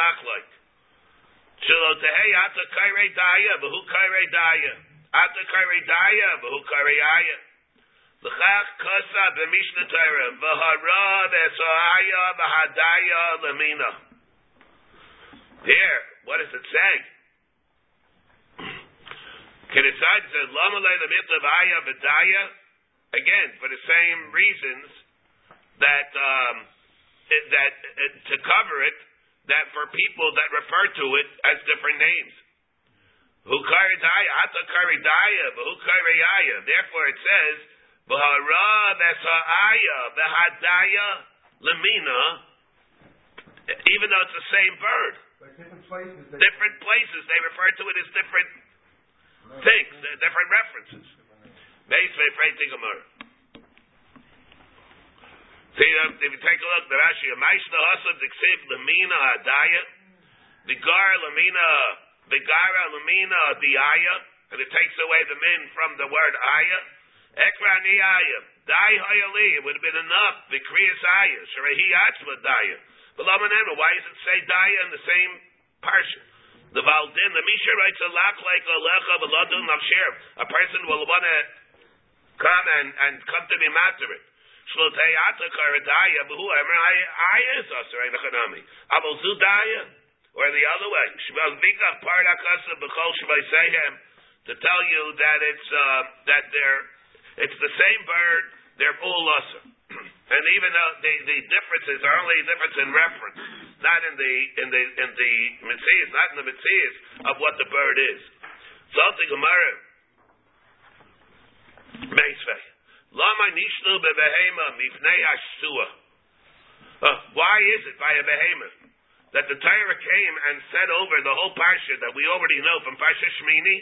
Tehei ata kairei daya, behu kairei daya. Ata kairei daya, behu kairei aya. L'chach kosa b'mishna v'hara v'esohaya v'hadaya lemina. Here, what does it say? Can it say, it says, lama le l'mitzvah v'aya v'daya? Again, for the same reasons that, um, that, it, to cover it, that for people that refer to it as different names. Therefore it says, lemina, even though it's the same bird. Different places. They, Different places they refer to it as different things, different references. Beis Ve'Freiti Gemara. See, if you take a look, the Rashi, Maishna Hasad Diksiv Lamina Adaya, the Gar Lamina, the Gara Lamina Diaya, and it takes away the min from the word Aya. Ekra Niyaya, Dai Hayali, it would have been enough, the Kriyas Aya, Shrehi Atzma Daya. But Lamanema, why does it say Daya in the same parsha? The Valdin, the Misha writes a lach like a lecha v'ladun nafshir. A person will want to come and, and come to be master it. Shlotei atakar daya b'hu emer aya is aser ein echanami. Abel zu daya. Or the other way. Shmal vikach paradakasa b'chol shvaysehem. To tell you that it's, uh, that they're, it's the same bird, they're all aser. and even though the, the differences are only difference in reference, not in the in the in the mitzvahs, not in the mitzvahs of what the bird is. So the Gemara, Meisvei, Lama bebehema. Uh, why is it by a behemoth that the Torah came and said over the whole parsha that we already know from Parsha Shmini,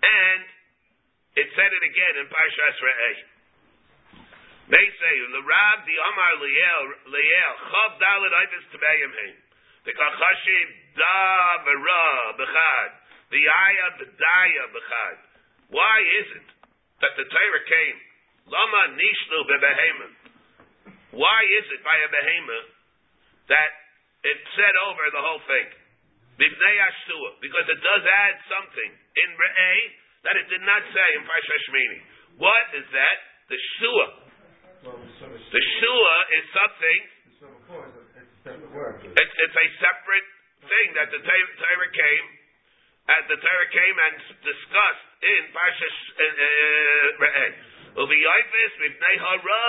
and it said it again in Parsha Re'eh. They say the Rab the Amar Liel Liel Chav Dalet Ivis Tebeyim Heim the Kachashim Da Vera Bechad the Aya Bedaya Bechad. Why is it that the Torah came Lama Nishnu Bebehemah? Why is it by a behemoth that it said over the whole thing? Bibnei Ashtua, because it does add something in Re'eh that it did not say in Parsha Shmini. What is that? The Shua. The Shua is something. It's, it's a separate thing that the Torah came, and the Torah came and discussed in Parsha uh, uh, Re'eh. Uh, Uviyoifis mibnei hara.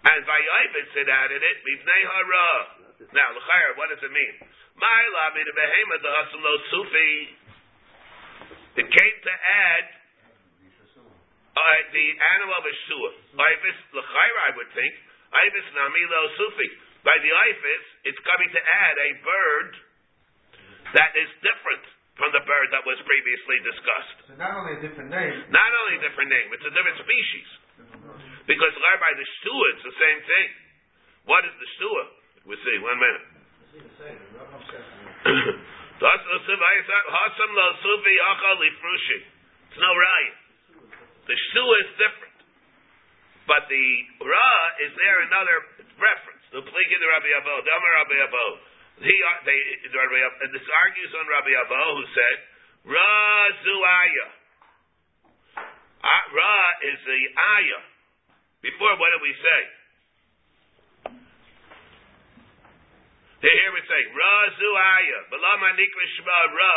And Vayoifis it added it mibnei hara. Now, l'chayr, what does it mean? Ma'ila min behemoth the hasam lo sufi. It came to add uh, the animal of a shua. Ifis l'chayr, I would think. Ifis nami lo sufi. By the ifis, it's coming to add a bird that is different from the bird that was previously discussed. So not only a different name, Not only a different name, it's a different species. Because by the shua, it's the same thing. What is the shua? We'll see. One minute. Hasam lo sufi achal lifrushi. It's no right. The shua is different. But the ra is there another reference. The pligi the Rabbi Abo, the Amar Rabbi Abo. He, uh, they, the Rabbi Abo, this argues on Rabbi Abo who said, Ra zuaya. Uh, ra is the ayah. Before, what did we say? Here we say, Ra zuaya. Balama nikra shma ra.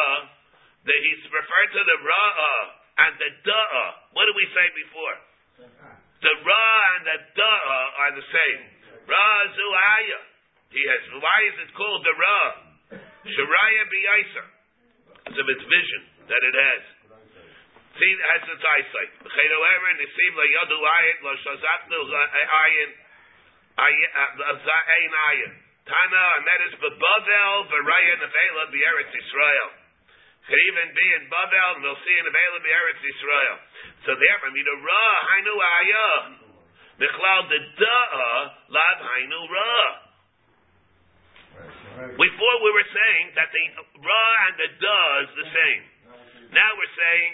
That he's referred to the ra'ah uh, and the da'ah. Uh. What did we say before? The ra and the da'ah are the same. Ra zuaya. He has. Why is it called the ra? Shariah b'yaisa. Because of its vision that it has. See, it has its eyesight. However, nisim la yadu ayin lo shazatnu ayin uh, ayin ayin. Tana and that is bebavel v'raya nevela b'eretz Yisrael. Could even be in Bavel, and we'll see in Avela b'eretz Yisrael. So therefore, I mean, the ra hainu ayah. Michlal the da'ah lav hainu ra. Before we were saying that the ra and the da is the same. Now we're saying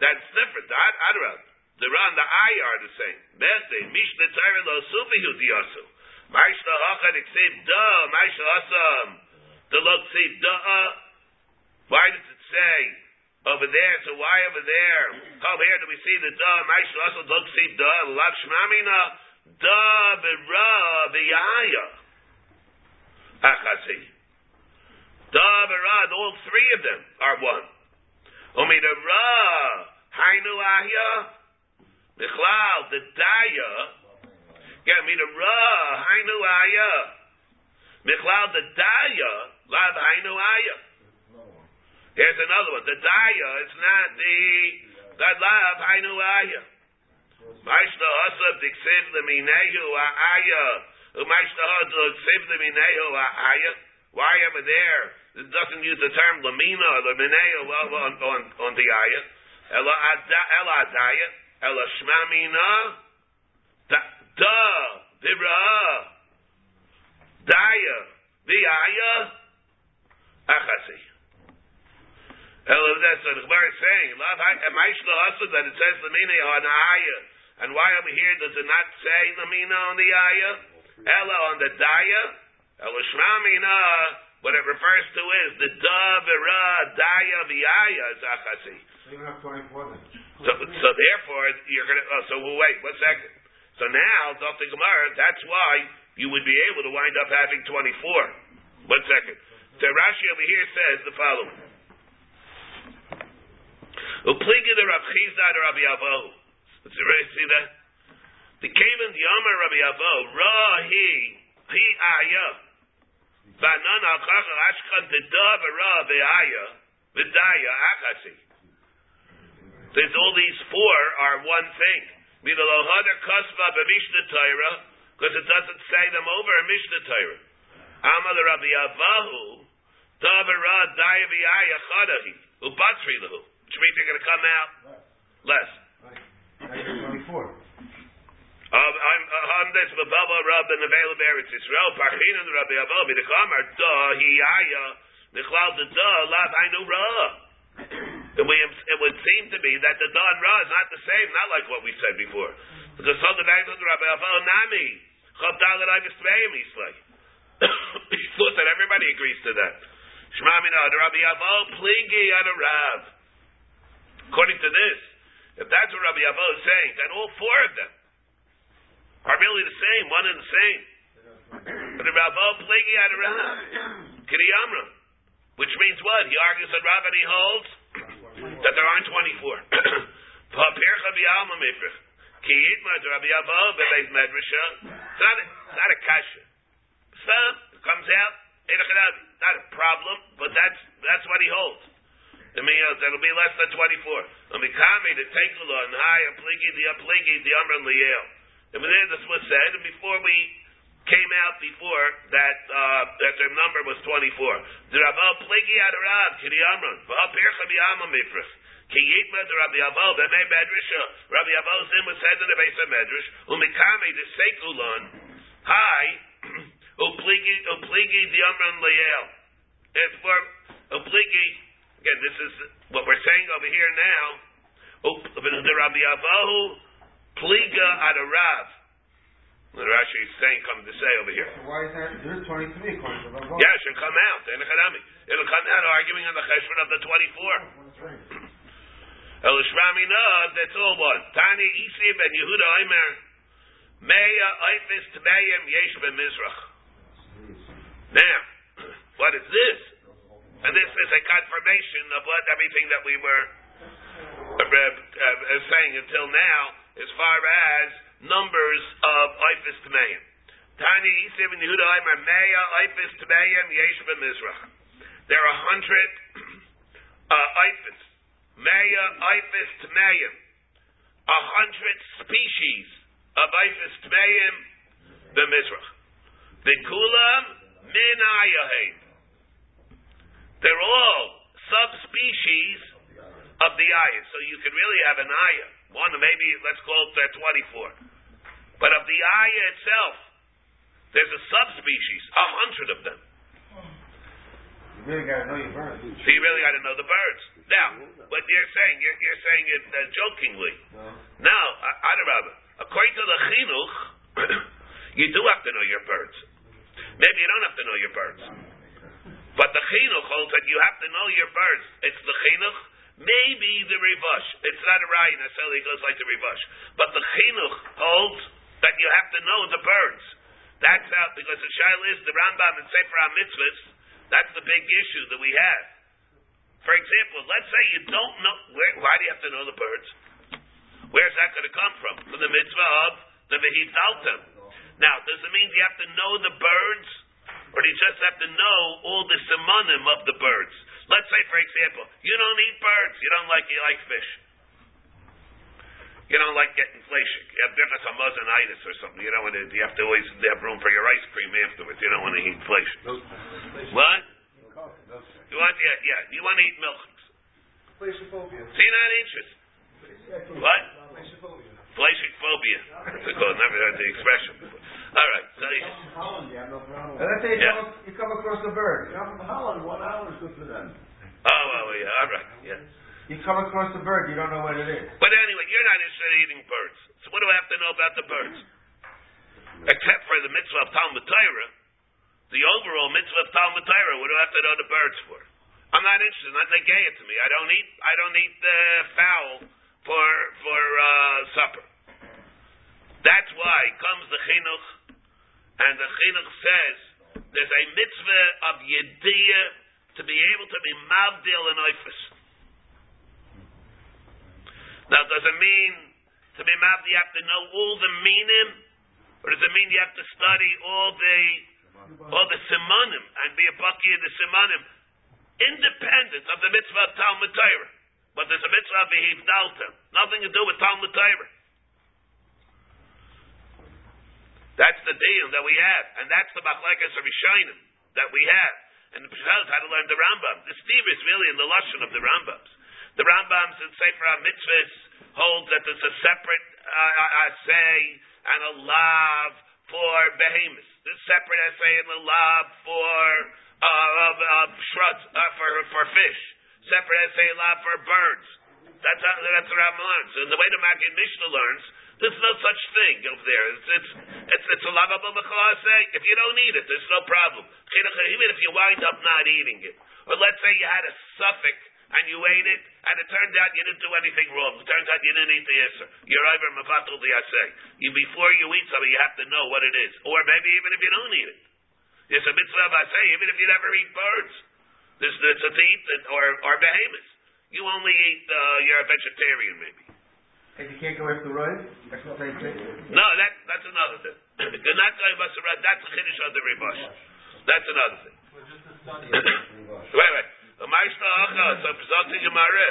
that's different. The Adrab, the ra and the ay are the same. Beste mishna tzara lo sufihu diyasu. Ma'ishna hachad iksev da ma'ishna asam. The lo da. Why does it say over there? So why over there? Come here do we see the da asam lo da lav shmamina da. Achasi. Da v'ra, all three of them are one. Umida ra, hainu ahya, michlal, the daya, yeah, umida ra, hainu ahya, michlal, the daya, lav hainu ahya. Here's another one. The daya is not the, the lav hainu ahya. Maishna asab diksiv leminehu ahya. Why am I there it doesn't use the term lamina or lamineo on, on, on the ayah? ela ada- ela adaya, ela shmamina, da, vira, daya, viaya, achasi. Ela, that's what the is saying. Am I shlo also that it says lamina on the ayah. And why over here does it not say lamina on the ayah? Ella on the daya. Ela shmamina. What it refers to is the da vira daya viaya zachasi. So you have twenty-four then. So, so therefore, you're gonna. Oh, so well, wait one second. So now, Dr. Gemara, that's why you would be able to wind up having 24. One second. So Rashi over here says the following. Upliga the Rav Chisda to Rabbi Avo. Did you really see that? The Kavan the Yomer Rabbi Avo, Ra he, he aya. Vanan al kachal ashkan the dove ra the aya, vidaya akasi. There's all these four are one thing. Midalohada kasva b'mishnah Torah, because it doesn't say them over in Mishnah Torah. Amal Rabbi Avahu, Davara Daya V'Aya Chadahi, Ubatri Lahu, which means they're going to come out less. Twenty-four. Um, I'm and Rabbi Da Hiyaya the Ra. It would, seem to be that the Da and Ra is not the same, not like what we said before. Because some of the back of the Rabbi Avahu Nami Chav Dalet Avis Tveim Islay. He thought that everybody agrees to that. Shema Mina Rabbi Avahu oh, Pligi Rav. According to this, if that's what Rabbi Avahu is saying, then all four of them are really the same, one and the same. But the Rabbi Pligi Rav, Kiriyamra, which means what? He argues that Rav and he holds that there aren't 24. Pircha b'alma mifrich. Ki yitma to Rabbi Avahu bebeis medrasha. It's not a, not a kasha. Some it comes out, not a problem, but that's that's what he holds. It means that'll be less than 24. Amikami, the Tekula, and Hai, a Pligi, the Pligi, the Amran Liel. And then this was said, and before we came out before that uh, that their number was 24. The Rabbi Pligi Adarav, Kiri Amran, V'apircha B'yama Mifrich. Ki Yitma, the Rabbi Aval, B'mei Medrasha. Rabbi Aval Zim was said in the base of Medrash. Umikami, the Sekulon, Hai, Upligi, Upligi, the Amran Liel. It's for Upligi, again, this is what we're saying over here now. The Rabbi Avahu, Pliga Adarav. The Rashi is saying, come to say over here. So why is that? There's twenty-three according to Rabbi. Yeah, it should come out. It'll come out arguing on the cheshbon of the 24. Elishmami Nav, that's all one. Tani Isi ben Yehuda Omer, Meya Eifis Tmeyim Yesh ben Mizrach. Now, what is this? And this is a confirmation of what everything that we were uh, uh, saying until now, as far as numbers of Eifis Tmeyim. Tani Isi ben Yehuda Omer, Meya Eifis Tmeyim Yesh ben Mizrach. There are a hundred uh, Eifis. Meya Eifis Tmeyim. A hundred species of Eifis Tmeyim b'Mizrach. V'kulam min ayaheim. They're all subspecies of the ayah. So you could really have an ayah. One, maybe, let's call it uh, 24. But of the ayah itself, there's a subspecies, a hundred of them. You really gotta know your birds. So you really got to know the birds. Now, what you're saying, you're, you're saying it uh, jokingly. No. Now, Adarabba, according to the chinuch, you do have to know your birds. Maybe you don't have to know your birds. But the chinuch holds that you have to know your birds. It's the chinuch, maybe the rivash. It's not a raya necessarily, goes like the rivash. But the chinuch holds that you have to know the birds. That's out, because the shail is the Rambam and Sefer HaMitzvahs, that's the big issue that we have. For example, let's say you don't know, where, why do you have to know the birds? Where's that going to come from? From the mitzvah of the Vehidaltem. Now, does it mean you have to know the birds? Or do you just have to know all the simonim of the birds? Let's say, for example, you don't eat birds. You don't like, you like fish. You don't like getting inflation. You have different hamazonitis or something. You don't want to, you have to always have room for your ice cream afterwards. You don't want to eat inflation. What? You want, yeah, yeah. You want to eat milk. Phobia. Not interested. What? Fleischig phobia. That's called. Never heard the expression before. All right. So you, Holland, you have no problem. And let's say you, Yeah. come, you come across a bird. You're from Holland, one hour is good for them. oh, well, yeah. All right. Yeah. You come across a bird, you don't know what it is. But anyway, you're not interested in eating birds. So what do I have to know about the birds? Except for the mitzvah of Talmud Torah, the overall mitzvah of Talmud Torah, what do I have to know the birds for? I'm not interested. Not they gay it to me. I don't eat. I don't eat uh, fowl for for uh, supper. That's why comes the chinuch, and the chinuch says there's a mitzvah of yediyah to be able to be mavdil and oifus. Now, does it mean to be mavdil you have to know all the meaning, or does it mean you have to study all the all the simanim and be a baki of the simanim, independent of the mitzvah of Talmud Torah? But there's a mitzvah of Hivdalta, nothing to do with Talmud Torah. That's the deal that we have, and that's the machlekes of Rishonim that we have. And the Peshach how to learn the Rambam. The Steve is really in the lashon of the Rambams. The Rambams in Sefer HaMitzvahs hold that there's a separate uh, assay and a lav for behemoths. There's separate assay and a lav for uh, shrubs, uh, for for fish. Separate assay and lav for birds. That's how, that's the Rambam learns. And the way the Maggid Mishnah learns, there's no such thing over there. It's it's it's, it's a lavable say. If you don't eat it, there's no problem. Even if you wind up not eating it, or let's say you had a suffix and you ate it, and it turned out you didn't do anything wrong. It turns out you didn't eat the answer. You're over mafatul the You before you eat something, you have to know what it is, or maybe even if you don't eat it, there's a mitzvah of asay. Even if you never eat birds, there's a to eat or or behemoths. You only eat. Uh, you're a vegetarian, maybe. And you can't go after rice? That's the same. No, that that's another thing. You're not going basara. That's a chiddush of the ribosh. That's another thing. wait, wait. The Meister Acha, so Pesach Gemara.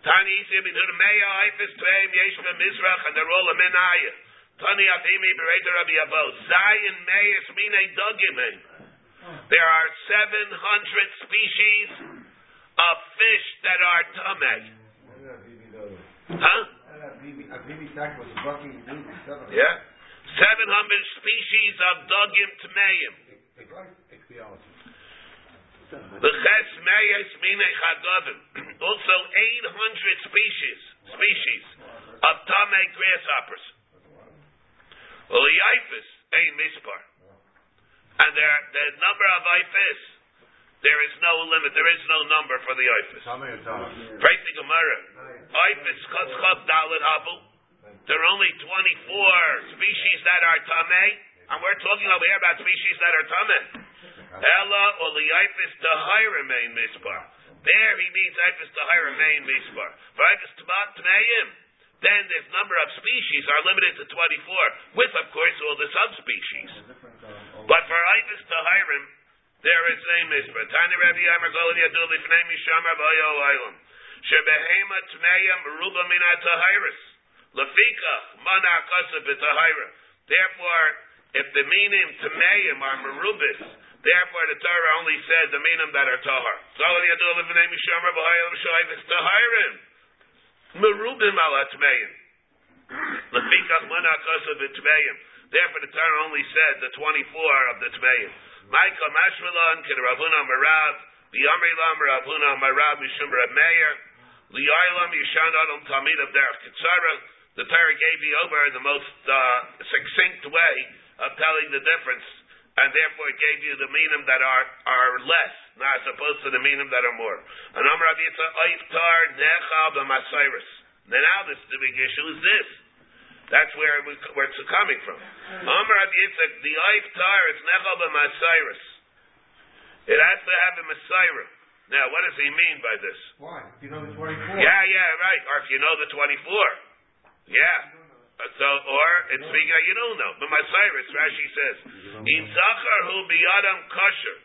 Tani Isi bin Hur Meya Haifis Tveim Yesh Mizrach and they're all a Menaya. Tani Avimi Bereiter Rabbi Avo. Zion Meyes Mine Dugim. There are 700 species of fish that are tamei. Huh? Yeah. 700 species of dugim tmeim. The ches meyes mine chagavim. Also 800 species species of tamei grasshoppers. Well, the ifis ain't mispar. And there, the number of ifis, there is no limit. There is no number for the ifis. Praise the Gemara. Ifis chatzchav dalit habu. There are only 24 species that are tamei, and we're talking over here about species that are tamei. Ella or liifis tahira main mispar. There he means ifis tahira main mispar. For ifis tmeim, then this number of species are limited to 24, with of course all the subspecies. But for ifis tahirim, there is a mispar. Tani Rabbi Yamar Golad Yadul Lifnei Mishamar Bayo Oilam. Shebehema tmeim meruba mina tahiris. Lafika, mana kasa b'tahira. Therefore, if the meaning tameim are merubis, therefore the Torah only said the meaning that are tahar. So the yadu levnei mishamar b'hayel b'shoiv is tahirim. Merubim ala tameim. Lafika, mana kasa b'tameim. Therefore the Torah only said the 24 of the tameim. Michael Mashmalan, Ravuna Marav, B'yamri Ravuna Marav Mishum Rav Meir, Li'aylam Yishan Adam Talmid of Derech Kitzara, the Torah gave you over the most uh, succinct way of telling the difference, and therefore it gave you the meaning that are are less, not as opposed to the meaning that are more. And Rabbi Yitzchak Oiftar Nechal b'Masairis. Now this the big issue is this. That's where we, where it's coming from. Amar Rabbi Yitzchak the Oiftar is Nechal b'Masairis. It has to have a mesorah. Now, what does he mean by this? Why? You know the 24. Yeah, yeah, right. Or if you know the 24. Yeah. So, or it's speaking you don't know. But my Cyrus, Rashi says, In Zachar hu biyadam kosher.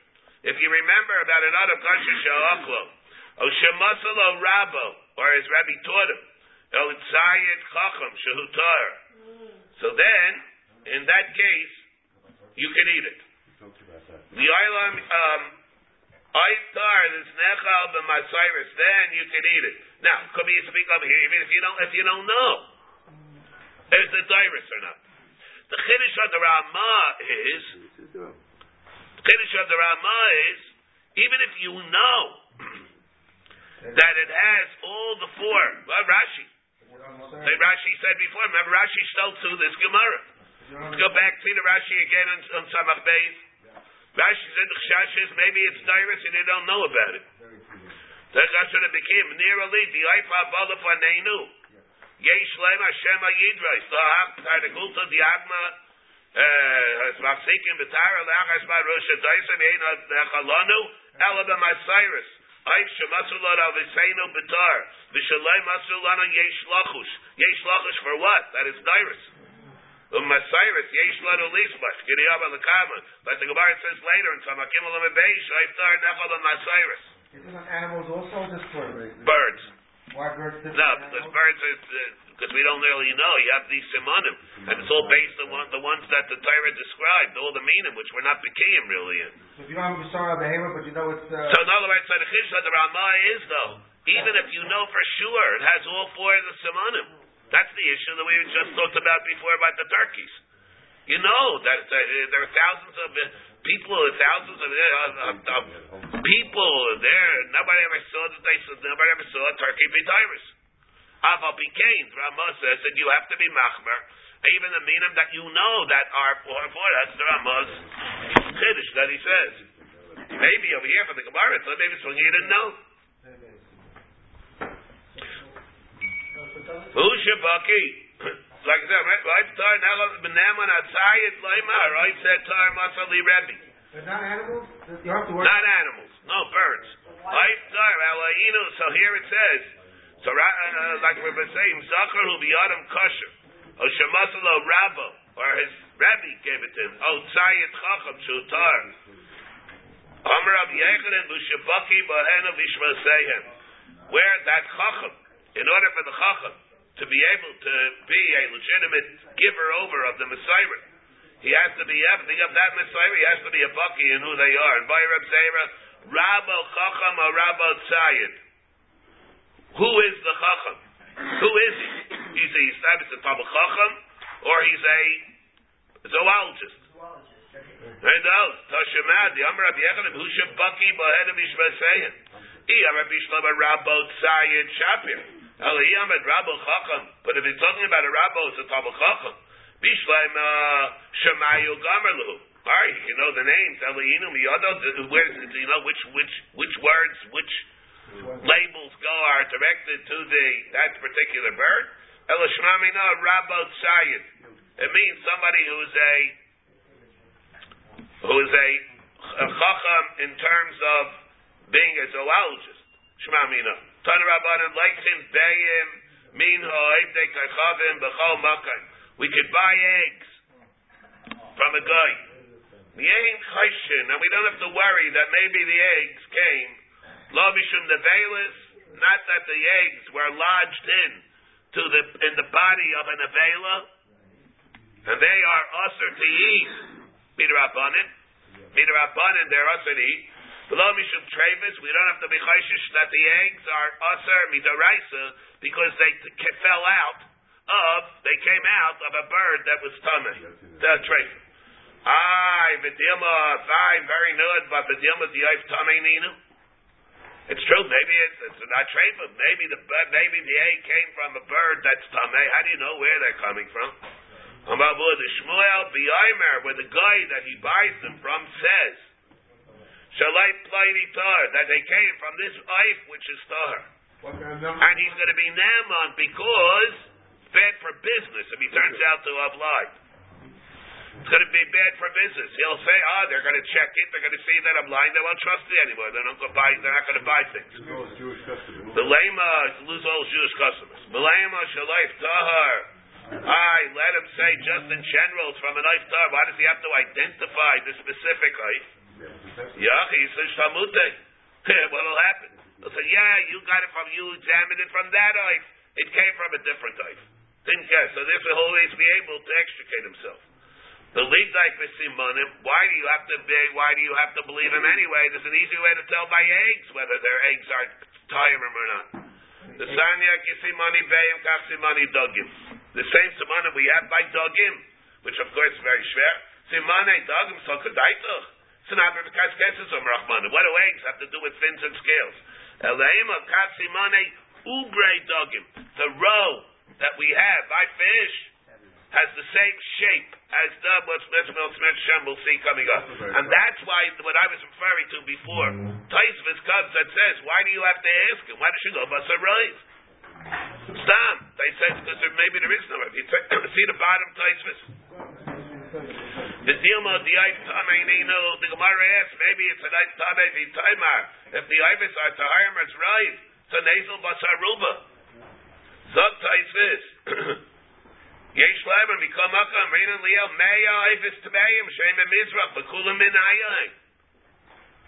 If you remember about another kosher sha'achlo, o oh, shemasalo rabo, or as Rabbi taught him, tzayid chacham shehutar. So then, in that case, you can eat it. The island, um, Aitar is nechal b'masayris. Then you can eat it. Now, could be you speak up here, even if you don't, if you don't know, is it dirus or not? The chiddush of the Ramah is, the chiddush of the Ramah is, even if you know that it has all the four, well, Rashi, like Rashi said before, remember Rashi stole to this Gemara. Let's go back to the Rashi again on, on Samach Beis. Rashi said the chash is maybe it's dirus and you don't know about it. What it became. Near Ali, the Ifa Bala Fanenu. Yesh Lem Hashem Ayidrais. The Hach Tardekulta Diagma. Uh, as Machsikim Betara Lachas Ba Rosh Daisam Yein Chalanu. Ela B'Masairis. Aif Shemasulad Al Viseinu Betar. Vishalei Masulana Yesh Lachush. Yesh Lachush for what? That is dirus. Umasairis, yesh lanu lisbach, gidiyab alakama. But the Gemara says later in Tamakim alam beish, Aiftar nechal umasairis. Isn't animals also for Birds. Why birds No, because birds are, because we don't really know. You have these simonim. And it's all based on one, the ones that the Torah described, all the meaning, which we're not Bekiyim really in. So if you don't have a behavior, but you know it's uh, So in other words, so the Chiddush of the Ramah is though, even if you know for sure it has all four of the simonim. That's the issue that we just talked about before about the turkeys. You know that uh, there are thousands of uh, people, thousands of, uh, of, of people there. Nobody ever saw that they nobody ever saw a turkey be tyrus. Aval Pikain, Ramah says that you have to be machmer, even the meaning that you know that are for for that's the Ramah's chiddush that he says. Maybe over here for the Gemara, so maybe when you didn't know. Ushabaki. Like said, right? Right? Tar Nelav Benaman Atzayit Laimar. Right? Said Tar Masali Rebbe. they're not animals. You have to work. Not animals. No, birds. Right? Tar Elohinu. So here it says, so uh, like we've been saying, Zachar who be Adam Kosher. O Shemasalo Rabbo. Or his Rebbe gave it to him. O Tzayit Chacham Shutar. Amar Rabbi Yochanan Bushabaki Bahena Vishmasehem. Where that Chacham, in order for the Chacham to be able to be a legitimate giver over of the Mesorah, he has to be everything of that Mesorah, he has to be a Baki in who they are. And by Reb Zera, Rabbo Chacham or Rabbo Tzayid. Who is the Chacham? Who is he? He's a, he's a Tabal Chacham, or he's a zoologist. Right now, Tashemad, the Amar Rabbi Yochanan, who should Baki Bahed of Ishmasein. He Amar Bishlama Rabbo Tzayid Shapir. Chacham. But if he's talking about a Rabbo, it's a Tabal Chacham. Bishlam Shemayu Gamerlu. All right, you know the names. Eliyinu Miyado. Where do you know which which which words, which labels go are directed to the that particular bird? Elishmamina Rabbo Tzayid. It means somebody who's a who is a, a chacham in terms of being a zoologist. Shema We could buy eggs from a guy. The ain't chayshin, and we don't have to worry that maybe the eggs came lo mishum nevelis, not that the eggs were lodged in to the in the body of an avela, and they are usher to eat. Peter Rabbanin. Peter Rabbanin, they're usher to eat. Below Mishum Travis, we don't have to be chayshish that the eggs are usher midaraisa because they fell out of, they came out of a bird that was tummy. The Travis. Ay, Vidilma, fine, very good, but Vidilma, the Eif tummy ninu. It's true, maybe it's, it's not trefa. Maybe the bird- maybe the egg came from a bird that's tummy. How do you know where they're coming from? Amabud the Shmuel B'Yaimer, where the guy that he buys them from says, Shalai Plaini Tar, that they came from this Eif which is Tar. What kind of milk? And he's going to be Naaman because bad for business if he turns out to have lied. It's going to be bad for business. He'll say, "Ah, they're going to check it. They're going to see that I'm lying. They won't trust me anymore. They're not going to buy. They're not going to buy things." Those Jewish customers. The lema lose all Jewish customers. Melema shalayf tahar. I let him say just in general from an eif tahar. Why does he have to identify the specific eif? Yeah, he says shamute. What'll happen? He'll say, yeah, you got it from you examined it from that eif. It came from a different eif. Didn't care. So therefore he'll always be able to extricate himself. The league simonim. Why do you have to be? Why do you have to believe him anyway? There's an easy way to tell by eggs whether their eggs are tirim or not. The sanya kisimani beim kafsimani dogim. The same simonim we have by dogim, which of course is very schwer. Simane dogim so kedaitach. Sinaber because kesses um rachman. What do eggs have to do with fins and scales? Elaima kafsimane ubre dogim. The row that we have by fish has the same shape as the what's Shem will see coming up. And that's why what I was referring to before. Taisvis comes that says, why do you have to ask him? Why does she go Basar Rive? Stop. They said because maybe there is no Rive. You see the bottom Taisvis. The Dilma the Ive Tameinu, the Gemara asks, maybe it's an Ive Tamei Taimar. If the Ivis are Tahayim, it's Rive. It's a nasal Basar Ruba. Zog Taisvis. Yesh lemer mikol makam reina liel meya ifis tmeim shem mizrach bekulam min ayay.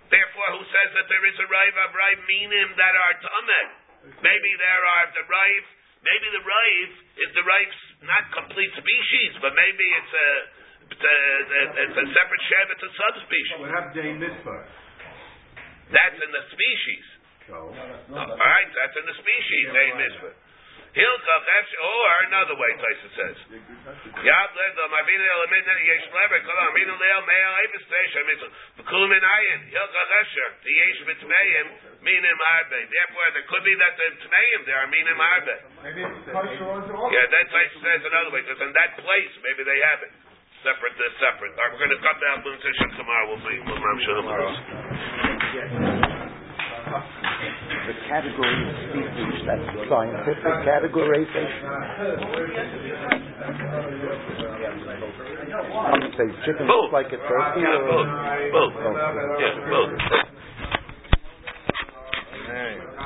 Therefore, who says that there is a rive of rive minim that are tameh? Maybe there are the rive. Maybe the rive is the rive's not complete species, but maybe it's a it's a, uh, separate shem. It's a subspecies. What happened to a mitzvah? That's in the species. So, All right, that's in the species. A mitzvah. Hilchach or another way, Tyson says. Yad ledom avinu elamin yesh lever kol aminu leil mea evis teish mitzvah v'kulam in ayin hilchach esher the yesh mitmeim minim arbe. Therefore, there could be that the tmeim there are minim arbe. Maybe it's kosher also. Yeah, that Tyson says another way because in that place maybe they have it separate, they're separate. All right, we're going to cut that one session tomorrow. We'll see. We'll tomorrow. The category of species, that scientific categorization. I'm going to say chicken both. looks like a turkey. Yeah, both. Both. both. Yeah, both. Hey.